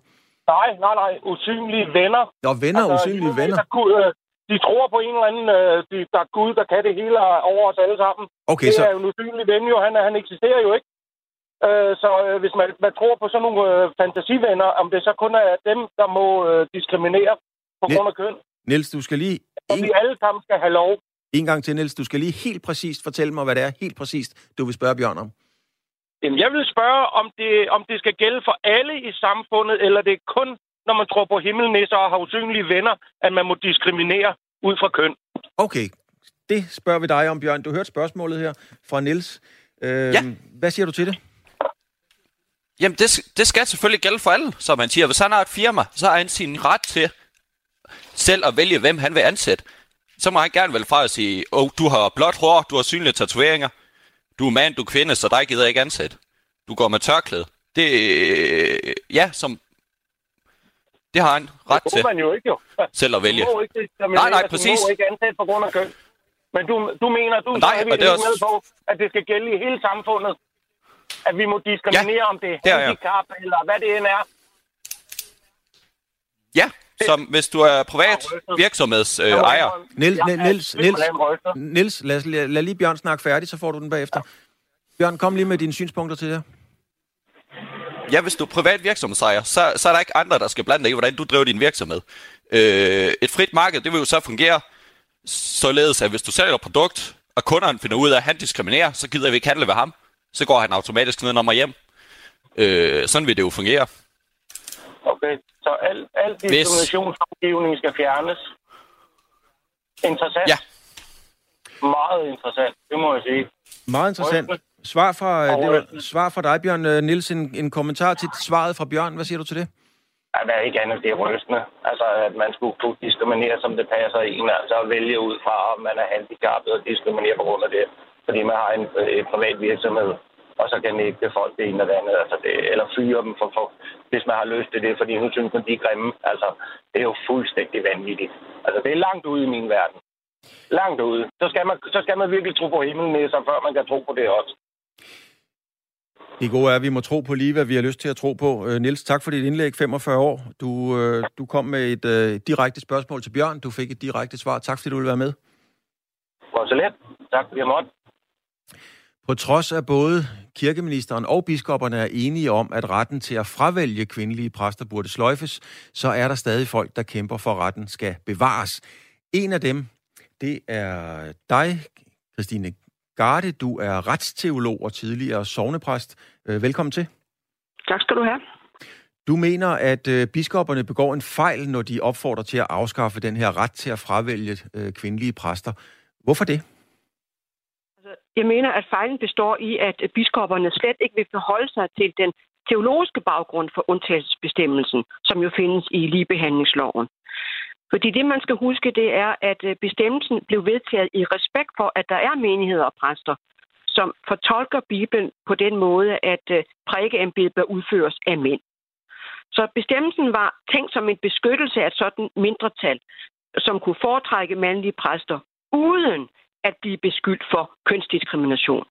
[SPEAKER 13] Nej, nej, nej. Usynlige venner.
[SPEAKER 12] Nå, venner, altså, usynlige venner.
[SPEAKER 13] Der, øh, de tror på en eller anden, øh, de, der er Gud, der kan det hele over os alle sammen.
[SPEAKER 12] Okay,
[SPEAKER 13] det
[SPEAKER 12] så...
[SPEAKER 13] er jo en usynlig ven, jo. Han, han eksisterer jo ikke. Øh, så øh, hvis man, man tror på sådan nogle øh, fantasivenner, om det så kun er dem, der må øh, diskriminere på grund af køn.
[SPEAKER 12] Niels, du skal lige...
[SPEAKER 13] Og vi alle sammen skal have lov.
[SPEAKER 12] En gang til, Niels. Du skal lige helt præcist fortælle mig, hvad det er helt præcist, du vil spørge Bjørn om.
[SPEAKER 13] Jamen, jeg vil spørge, om det, om det skal gælde for alle i samfundet, eller det er kun når man tror på himmelnisser og har usynlige venner, at man må diskriminere ud fra køn.
[SPEAKER 12] Okay, det spørger vi dig om, Bjørn. Du hørte spørgsmålet her fra Nils. Øh, ja. Hvad siger du til det?
[SPEAKER 14] Jamen, det, det skal selvfølgelig gælde for alle, som man siger. Hvis han har et firma, så har han sin ret til selv at vælge, hvem han vil ansætte. Så må han gerne vel fra at sige, oh, du har blåt hår, du har synlige tatoveringer, du er mand, du er kvinde, så dig gider jeg ikke ansætte. Du går med tørklæde. Det, øh, ja, som det har han ret
[SPEAKER 13] det
[SPEAKER 14] til
[SPEAKER 13] må man jo ikke, jo.
[SPEAKER 14] selv at vælge.
[SPEAKER 13] Du må ikke
[SPEAKER 14] Nej, nej,
[SPEAKER 13] Du
[SPEAKER 14] præcis.
[SPEAKER 13] må ikke ansætte på grund af køn. Men du, du mener, du
[SPEAKER 14] Nej,
[SPEAKER 13] er
[SPEAKER 14] det
[SPEAKER 13] også... med på, at det skal gælde i hele samfundet. At vi må diskriminere
[SPEAKER 14] Ja,
[SPEAKER 13] om det
[SPEAKER 14] det
[SPEAKER 13] er handicap, eller hvad det end er.
[SPEAKER 14] Ja, som hvis du er privat virksomhedsejer. Øh, ejer.
[SPEAKER 12] Niels, Niels, Niels. Niels lad, lad, lad lige Bjørn snakke færdig, så får du den bagefter. Bjørn, kom lige med dine synspunkter til det.
[SPEAKER 14] Ja, hvis du er privat virksomhedsejer, så, så er der ikke andre, der skal blande dig i, hvordan du driver din virksomhed. Øh, et frit marked, det vil jo så fungere således, at hvis du sælger et produkt, og kunderne finder ud af, at han diskriminerer, så gider vi ikke handle ved ham. Så går han automatisk ned og hjem. Øh, sådan vil det jo fungere.
[SPEAKER 13] Okay, så al, al diskriminationslovgivning skal fjernes. Interessant.
[SPEAKER 14] Ja.
[SPEAKER 13] Meget interessant, det må jeg sige.
[SPEAKER 12] Meget interessant. Svar fra, øh, det var, svar fra dig, Bjørn øh, Niels. En, en kommentar til svaret fra Bjørn. Hvad siger du til det?
[SPEAKER 13] Ja, der er ikke andet, det er rystende. Altså, at man skulle kunne diskriminere, som det passer en. Altså, at vælge ud fra, om man er handicappet og diskriminere på grund af det. Fordi man har en, en privat virksomhed, og så kan nægte folk det ene det andet. Altså, det, eller fyre dem, for, for, hvis man har lyst til det, fordi nu synes man, de er grimme. Altså, det er jo fuldstændig vanvittigt. Altså, det er langt ude i min verden. Langt ude. Så skal man, så skal man virkelig tro på himlen, så før man kan tro på det også.
[SPEAKER 12] Det gode er, at vi må tro på lige, hvad vi har lyst til at tro på. Øh, Niels, tak for dit indlæg. 45 år. Du, øh, du kom med et øh, direkte spørgsmål til Bjørn. Du fik et direkte svar. Tak fordi du ville være med.
[SPEAKER 13] Var så let. Tak fordi jeg måtte.
[SPEAKER 12] På trods af både kirkeministeren og biskopperne er enige om, at retten til at fravælge kvindelige præster burde sløjfes, så er der stadig folk, der kæmper for, at retten skal bevares. En af dem, det er dig, Christine Garde. Du er retsteolog og tidligere sovnepræst. Øh, Velkommen til.
[SPEAKER 15] Tak skal du have.
[SPEAKER 12] Du mener, at øh, biskopperne begår en fejl, når de opfordrer til at afskaffe den her ret til at fravælge øh, kvindelige præster. Hvorfor det?
[SPEAKER 15] Jeg mener, at fejlen består i, at biskopperne slet ikke vil forholde sig til den teologiske baggrund for undtagelsesbestemmelsen, som jo findes i ligebehandlingsloven. Fordi det, man skal huske, det er, at øh, bestemmelsen blev vedtaget i respekt for, at der er menigheder og præster, som fortolker Bibelen på den måde, at øh, prædikeembedet bør udføres af mænd. Så bestemmelsen var tænkt som en beskyttelse af et sådan mindretal, som kunne foretrække mandlige præster, uden at blive beskyldt for kønsdiskrimination.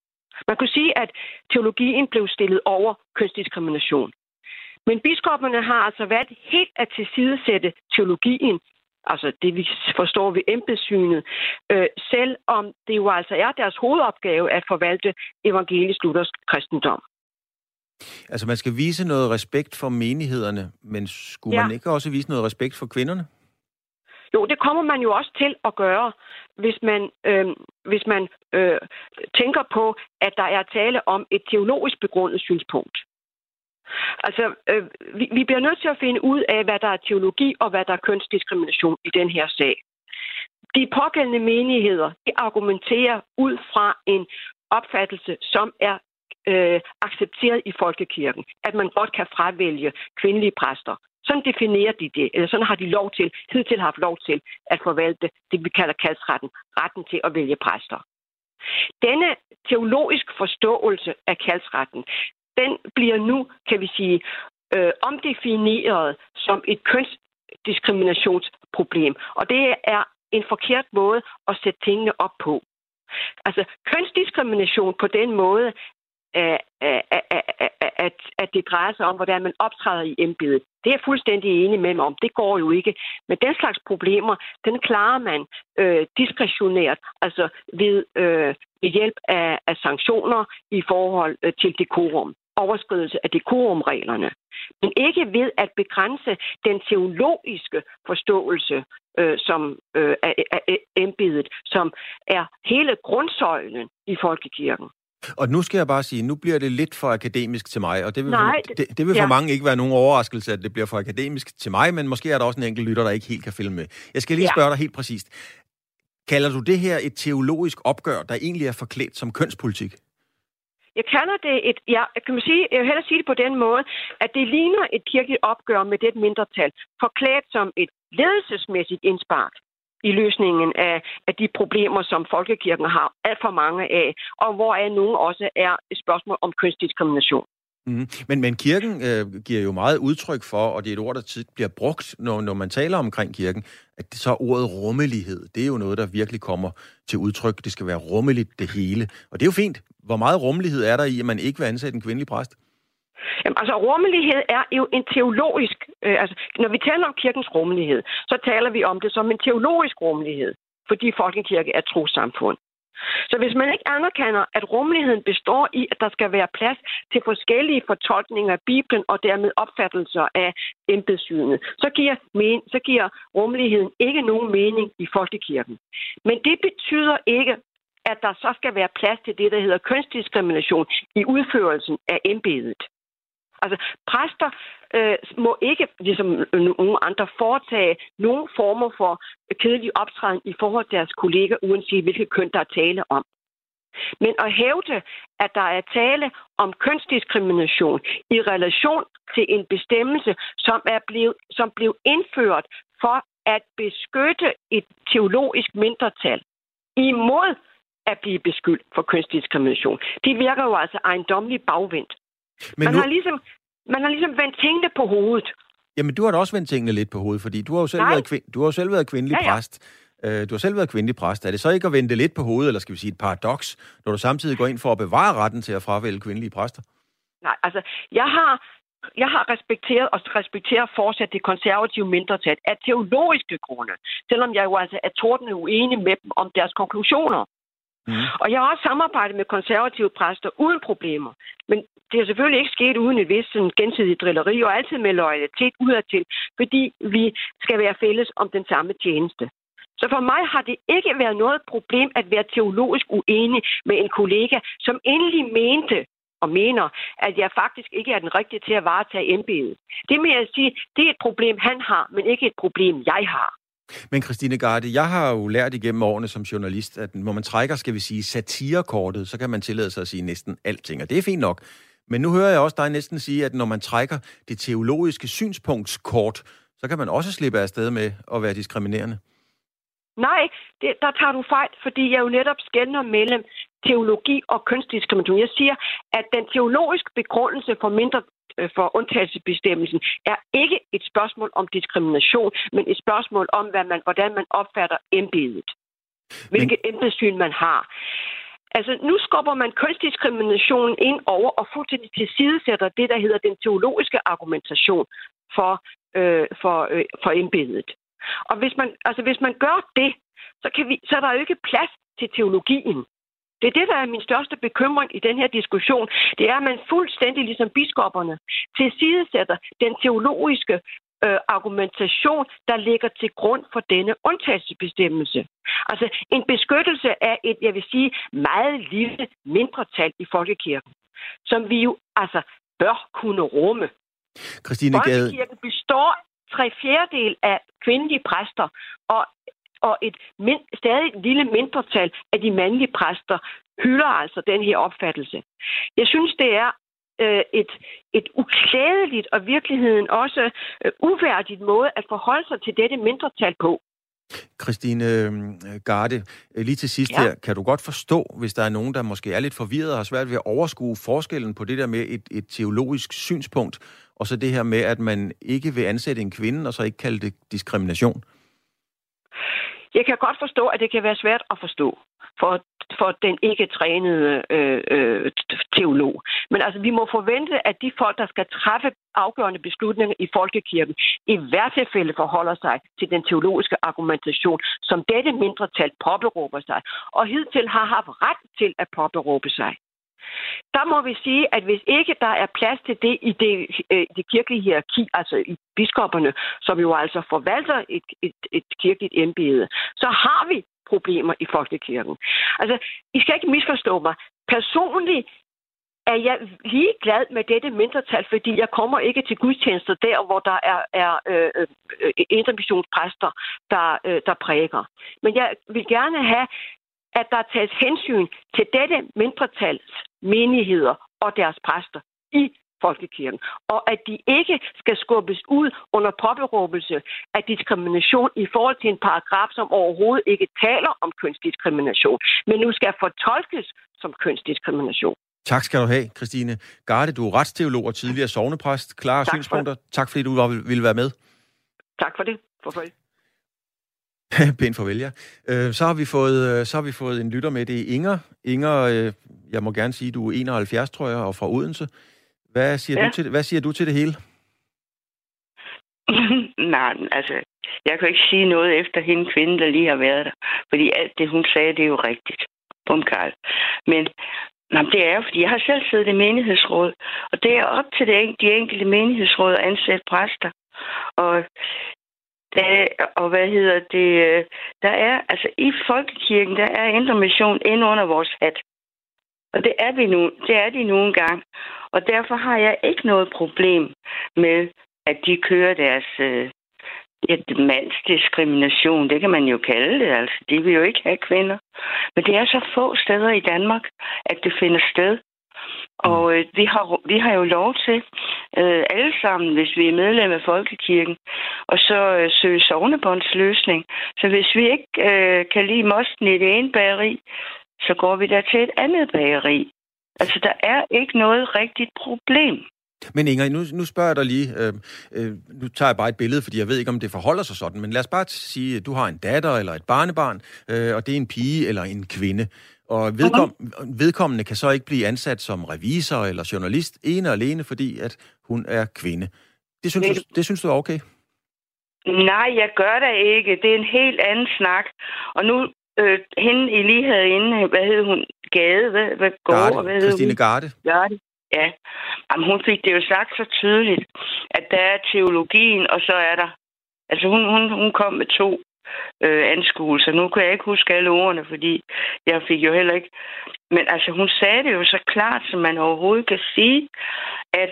[SPEAKER 15] Man kunne sige, at teologien blev stillet over kønsdiskrimination. Men biskopperne har altså været helt at tilsidesætte teologien, altså det vi forstår ved embedssynet, øh, selvom det jo altså er deres hovedopgave at forvalte evangelisk luthersk kristendom.
[SPEAKER 12] Altså, man skal vise noget respekt for menighederne, men skulle ja. Man ikke også vise noget respekt for kvinderne?
[SPEAKER 15] Jo, det kommer man jo også til at gøre, hvis man, øh, hvis man øh, tænker på, at der er tale om et teologisk begrundet synspunkt. Altså, øh, vi, vi bliver nødt til at finde ud af, hvad der er teologi og hvad der er kønsdiskrimination i den her sag. De pågældende menigheder de argumenterer ud fra en opfattelse, som er øh, accepteret i folkekirken, at man godt kan fravælge kvindelige præster. Sådan definerer de det, eller sådan har de lov til, hidtil har haft lov til at forvalte det, vi kalder kaldsretten, retten til at vælge præster. Denne teologisk forståelse af kaldsretten, den bliver nu, kan vi sige, øh, omdefineret som et kønsdiskriminationsproblem. Og det er en forkert måde at sætte tingene op på. Altså, kønsdiskrimination på den måde, at, at, at, det drejer sig om, hvordan man optræder i embedet. Det er jeg fuldstændig enig med mig om. Det går jo ikke. Men den slags problemer, den klarer man øh, diskretionært, altså ved, øh, ved hjælp af, af sanktioner i forhold øh, til dekorum overskridelse af dekorumreglerne, men ikke ved at begrænse den teologiske forståelse øh, som øh, af, af embedet, som er hele grundsøjlen i folkekirken.
[SPEAKER 12] Og nu skal jeg bare sige, nu bliver det lidt for akademisk til mig, og det vil,
[SPEAKER 15] Nej,
[SPEAKER 12] for, det, det vil for
[SPEAKER 15] ja.
[SPEAKER 12] mange ikke være nogen overraskelse, at det bliver for akademisk til mig, men måske er der også en enkelt lytter, der ikke helt kan følge med. Jeg skal lige
[SPEAKER 15] Ja.
[SPEAKER 12] spørge dig helt præcist. Kalder du det her et teologisk opgør, der egentlig er forklædt som kønspolitik?
[SPEAKER 15] Jeg kalder det et, ja, kan man sige, jeg vil hellere sige det på den måde, at det ligner et kirkeligt opgør med det mindretal, forklædt som et ledelsesmæssigt indspark i løsningen af, af de problemer, som folkekirken har alt for mange af, og hvor af nogle også er et spørgsmål om kønsdiskrimination.
[SPEAKER 12] Mm. Men, men kirken øh, giver jo meget udtryk for, og det er et ord, der tit bliver brugt, når, når man taler omkring kirken, at det så ordet rummelighed, det er jo noget, der virkelig kommer til udtryk. Det skal være rummeligt, det hele. Og det er jo fint. Hvor meget rummelighed er der i, at man ikke vil ansætte en kvindelig præst?
[SPEAKER 15] Jamen, altså, rummelighed er jo en teologisk... Øh, altså, når vi taler om kirkens rummelighed, så taler vi om det som en teologisk rummelighed, fordi folkekirke er trosamfund. Så hvis man ikke anerkender, at rummeligheden består i, at der skal være plads til forskellige fortolkninger af Bibelen og dermed opfattelser af embedssynet, så giver, men, så giver rummeligheden ikke nogen mening i folkekirken. Men det betyder ikke, at der så skal være plads til det, der hedder kønsdiskrimination i udførelsen af embedet. Altså, præster øh, må ikke, ligesom nogle andre, foretage nogen former for kedelig optræden i forhold til deres kolleger, uanset hvilket køn der er tale om. Men at hævde, at der er tale om kønsdiskrimination i relation til en bestemmelse, som, er blevet, som blev indført for at beskytte et teologisk mindretal imod at blive beskyldt for kønsdiskrimination. Det virker jo altså ejendomligt bagvendt. Men man, nu... har ligesom, man har ligesom vendt tingene på hovedet.
[SPEAKER 12] Jamen, du har da også vendt tingene lidt på hovedet, fordi du har jo selv, været, kvind... du har jo selv været kvindelig ja, ja. præst. Uh, du har selv været kvindelig præst. Er det så ikke at vende lidt på hovedet, eller skal vi sige et paradoks, når du samtidig går ind for at bevare retten til at fravælge kvindelige præster?
[SPEAKER 15] Nej, altså, jeg har jeg har respekteret og respekterer fortsat det konservative mindretal af teologiske grunde, selvom jeg jo altså er tordende uenig med dem om deres konklusioner. Mm. Og jeg har også samarbejdet med konservative præster uden problemer. Men det er selvfølgelig ikke sket uden et vist sådan, gensidigt drilleri og altid med lojalitet udadtil, fordi vi skal være fælles om den samme tjeneste. Så for mig har det ikke været noget problem at være teologisk uenig med en kollega, som endelig mente og mener, at jeg faktisk ikke er den rigtige til at varetage embedet. Det med at sige, det er et problem, han har, men ikke et problem, jeg har.
[SPEAKER 12] Men Christine Garde, jeg har jo lært igennem årene som journalist, at når man trækker, skal vi sige, satirekortet, så kan man tillade sig at sige næsten alting, og det er fint nok. Men nu hører jeg også dig næsten sige, at når man trækker det teologiske synspunktskort, så kan man også slippe af sted med at være diskriminerende.
[SPEAKER 15] Nej, det, der tager du fejl, fordi jeg jo netop skældner mellem teologi og kønsdiskrimination. Jeg siger, at den teologiske begrundelse for mindre Øh, for undtagelsesbestemmelsen er ikke et spørgsmål om diskrimination, men et spørgsmål om, hvad man, hvordan man opfatter embedet. Hvilket men... embedssyn man har. Altså, nu skubber man kønsdiskriminationen ind over og fuldstændig tilsidesætter det, der hedder den teologiske argumentation for, øh, for, øh, for embedet. Og hvis man, altså, hvis man gør det, så, kan vi, så er der jo ikke plads til teologien. Det er det, der er min største bekymring i den her diskussion. Det er, at man fuldstændig ligesom biskopperne tilsidesætter den teologiske øh, argumentation, der ligger til grund for denne undtagelsesbestemmelse. Altså en beskyttelse af et, jeg vil sige, meget lille mindretal i folkekirken, som vi jo altså bør kunne rumme.
[SPEAKER 12] Christine Gade...
[SPEAKER 15] Folkekirken består tre fjerdedel af kvindelige præster, og og et mind, stadig lille mindretal af de mandlige præster hylder altså den her opfattelse. Jeg synes, det er øh, et, et uklædeligt og virkeligheden også øh, uværdigt måde at forholde sig til dette mindretal på.
[SPEAKER 12] Christine øh, Garde, øh, lige til sidst ja. her, kan du godt forstå, hvis der er nogen, der måske er lidt forvirret og har svært ved at overskue forskellen på det der med et, et teologisk synspunkt, og så det her med, at man ikke vil ansætte en kvinde, og så ikke kalde det diskrimination?
[SPEAKER 15] Jeg kan godt forstå, at det kan være svært at forstå for, for den ikke trænede øh, øh, teolog. Men altså, vi må forvente, at de folk, der skal træffe afgørende beslutninger i folkekirken, i hvert tilfælde forholder sig til den teologiske argumentation, som dette mindretal påberåber sig, og hidtil har haft ret til at påberåbe sig. Der må vi sige, at hvis ikke der er plads til det i det, øh, det kirkelige hierarki, altså i biskopperne, som jo altså forvalter et, et, et kirkeligt embede, så har vi problemer i folkekirken. Altså, I skal ikke misforstå mig. Personligt er jeg lige glad med dette mindretal, fordi jeg kommer ikke til gudstjenester der, hvor der er, er øh, øh intermissionspræster, der, øh, der præger. Men jeg vil gerne have, at der tages hensyn til dette mindretals menigheder og deres præster i folkekirken, og at de ikke skal skubbes ud under påberåbelse af diskrimination i forhold til en paragraf, som overhovedet ikke taler om kønsdiskrimination, men nu skal fortolkes som kønsdiskrimination.
[SPEAKER 12] Tak skal du have, Christine Garde. Du er retsteolog og tidligere sovnepræst. Klare tak synspunkter. For. Tak fordi du ville være med.
[SPEAKER 15] Tak for det. Farvel.
[SPEAKER 12] Pænt farvel, ja. Øh, så, har vi fået, øh, så har vi fået en lytter med. Det er Inger. Inger, øh, jeg må gerne sige, du er 71, tror jeg, og fra Odense. Hvad siger, ja. du, til, hvad siger du til det hele?
[SPEAKER 16] Nej, altså, jeg kan ikke sige noget efter hende kvinde, der lige har været der. Fordi alt det, hun sagde, det er jo rigtigt. Bum, Karl. Men Jamen, det er jo, fordi jeg har selv siddet i menighedsråd, og det er op til det, de enkelte menighedsråd at ansætte præster. Og, der, og hvad hedder det? Der er, altså i folkekirken, der er intermission ind under vores hat. Og det er, vi nu, det er de nu engang. Og derfor har jeg ikke noget problem med, at de kører deres øh, et mandsdiskrimination, det kan man jo kalde det. Altså, de vil jo ikke have kvinder. Men det er så få steder i Danmark, at det finder sted. Og øh, vi, har, vi har jo lov til øh, alle sammen, hvis vi er medlem af Folkekirken, og så øh, søge sovnebåndsløsning. Så hvis vi ikke øh, kan lide mosten i det ene bageri, så går vi der til et andet bageri. Altså, der er ikke noget rigtigt problem.
[SPEAKER 12] Men Inger, nu, nu spørger jeg dig lige, øh, øh, nu tager jeg bare et billede, fordi jeg ved ikke, om det forholder sig sådan, men lad os bare sige, at du har en datter eller et barnebarn, øh, og det er en pige eller en kvinde. Og vedkom, okay. vedkommende kan så ikke blive ansat som revisor eller journalist, ene og alene, fordi at hun er kvinde. Det synes. Du, det synes du er okay?
[SPEAKER 16] Nej, jeg gør det ikke. Det er en helt anden snak. Og nu, øh, hende I lige havde inde, hvad hed hun? Gade? Hvad, hvad går?
[SPEAKER 12] Garde.
[SPEAKER 16] Hvad
[SPEAKER 12] Christine Garde.
[SPEAKER 16] Garde. Ja, Jamen, hun fik det jo sagt så tydeligt, at der er teologien, og så er der... Altså, hun, hun, hun kom med to øh, anskuelser. Nu kan jeg ikke huske alle ordene, fordi jeg fik jo heller ikke... Men altså, hun sagde det jo så klart, som man overhovedet kan sige, at...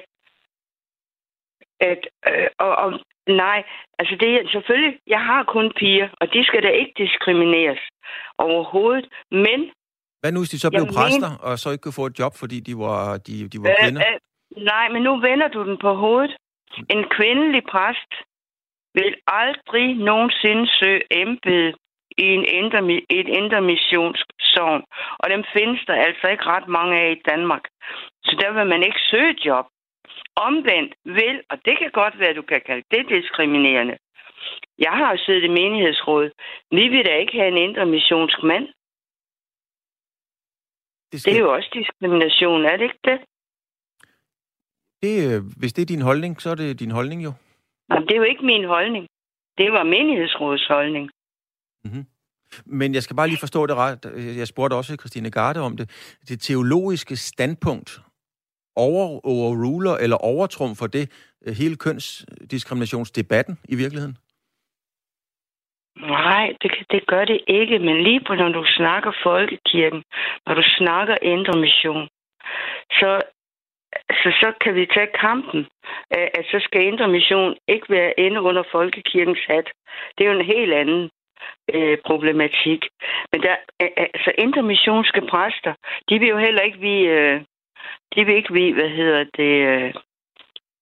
[SPEAKER 16] at øh, og, og nej, altså det er selvfølgelig... Jeg har kun piger, og de skal da ikke diskrimineres overhovedet, men
[SPEAKER 12] hvad nu, hvis de så blev præster, men... og så ikke kunne få et job, fordi de var, de, de var øh, kvinder? Øh,
[SPEAKER 16] nej, men nu vender du den på hovedet. En kvindelig præst vil aldrig nogensinde søge embede i en intermi- et intermissionsk sovn. Og dem findes der altså ikke ret mange af i Danmark. Så der vil man ikke søge job. Omvendt vil, og det kan godt være, at du kan kalde det diskriminerende. Jeg har siddet i menighedsråd. Vi vil da ikke have en intermissionsk mand. Det, skal... det er jo også diskrimination, er det ikke det?
[SPEAKER 12] det? Øh, hvis det er din holdning, så er det din holdning jo.
[SPEAKER 16] Jamen, det er jo ikke min holdning. Det var menighedsrådets holdning.
[SPEAKER 12] Mm-hmm. Men jeg skal bare lige forstå det ret. Jeg spurgte også Christine Garde om det. Det teologiske standpunkt over, overruler eller overtrum for det øh, hele kønsdiskriminationsdebatten i virkeligheden?
[SPEAKER 16] Nej, det, det gør det ikke, men lige på når du snakker folkekirken, når du snakker indre mission, så, så, så kan vi tage kampen, at så skal indre mission ikke være inde under folkekirkens hat. Det er jo en helt anden øh, problematik. Men der, altså intermissionske præster, de vil jo heller ikke vi, øh, de vil ikke vide, hvad hedder det, øh,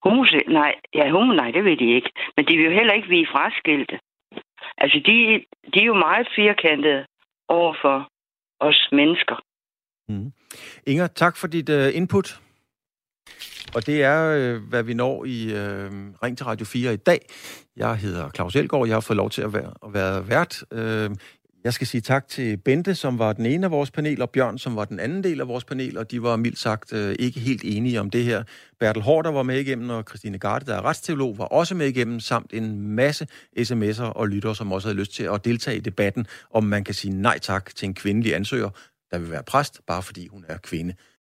[SPEAKER 16] homose, nej, ja, homo, nej, det vil de ikke. Men de vil jo heller ikke vi fraskilte. Altså, de, de er jo meget firkantede over for os mennesker.
[SPEAKER 12] Mm. Inger, tak for dit uh, input. Og det er, øh, hvad vi når i øh, Ring til Radio 4 i dag. Jeg hedder Claus Elgaard, jeg har fået lov til at være, at være vært. Øh, jeg skal sige tak til Bente, som var den ene af vores panel, og Bjørn, som var den anden del af vores panel, og de var mildt sagt øh, ikke helt enige om det her. Bertel Hårder var med igennem, og Christine Garde, der er retsteolog, var også med igennem, samt en masse sms'er og lyttere, som også havde lyst til at deltage i debatten, om man kan sige nej tak til en kvindelig ansøger, der vil være præst, bare fordi hun er kvinde.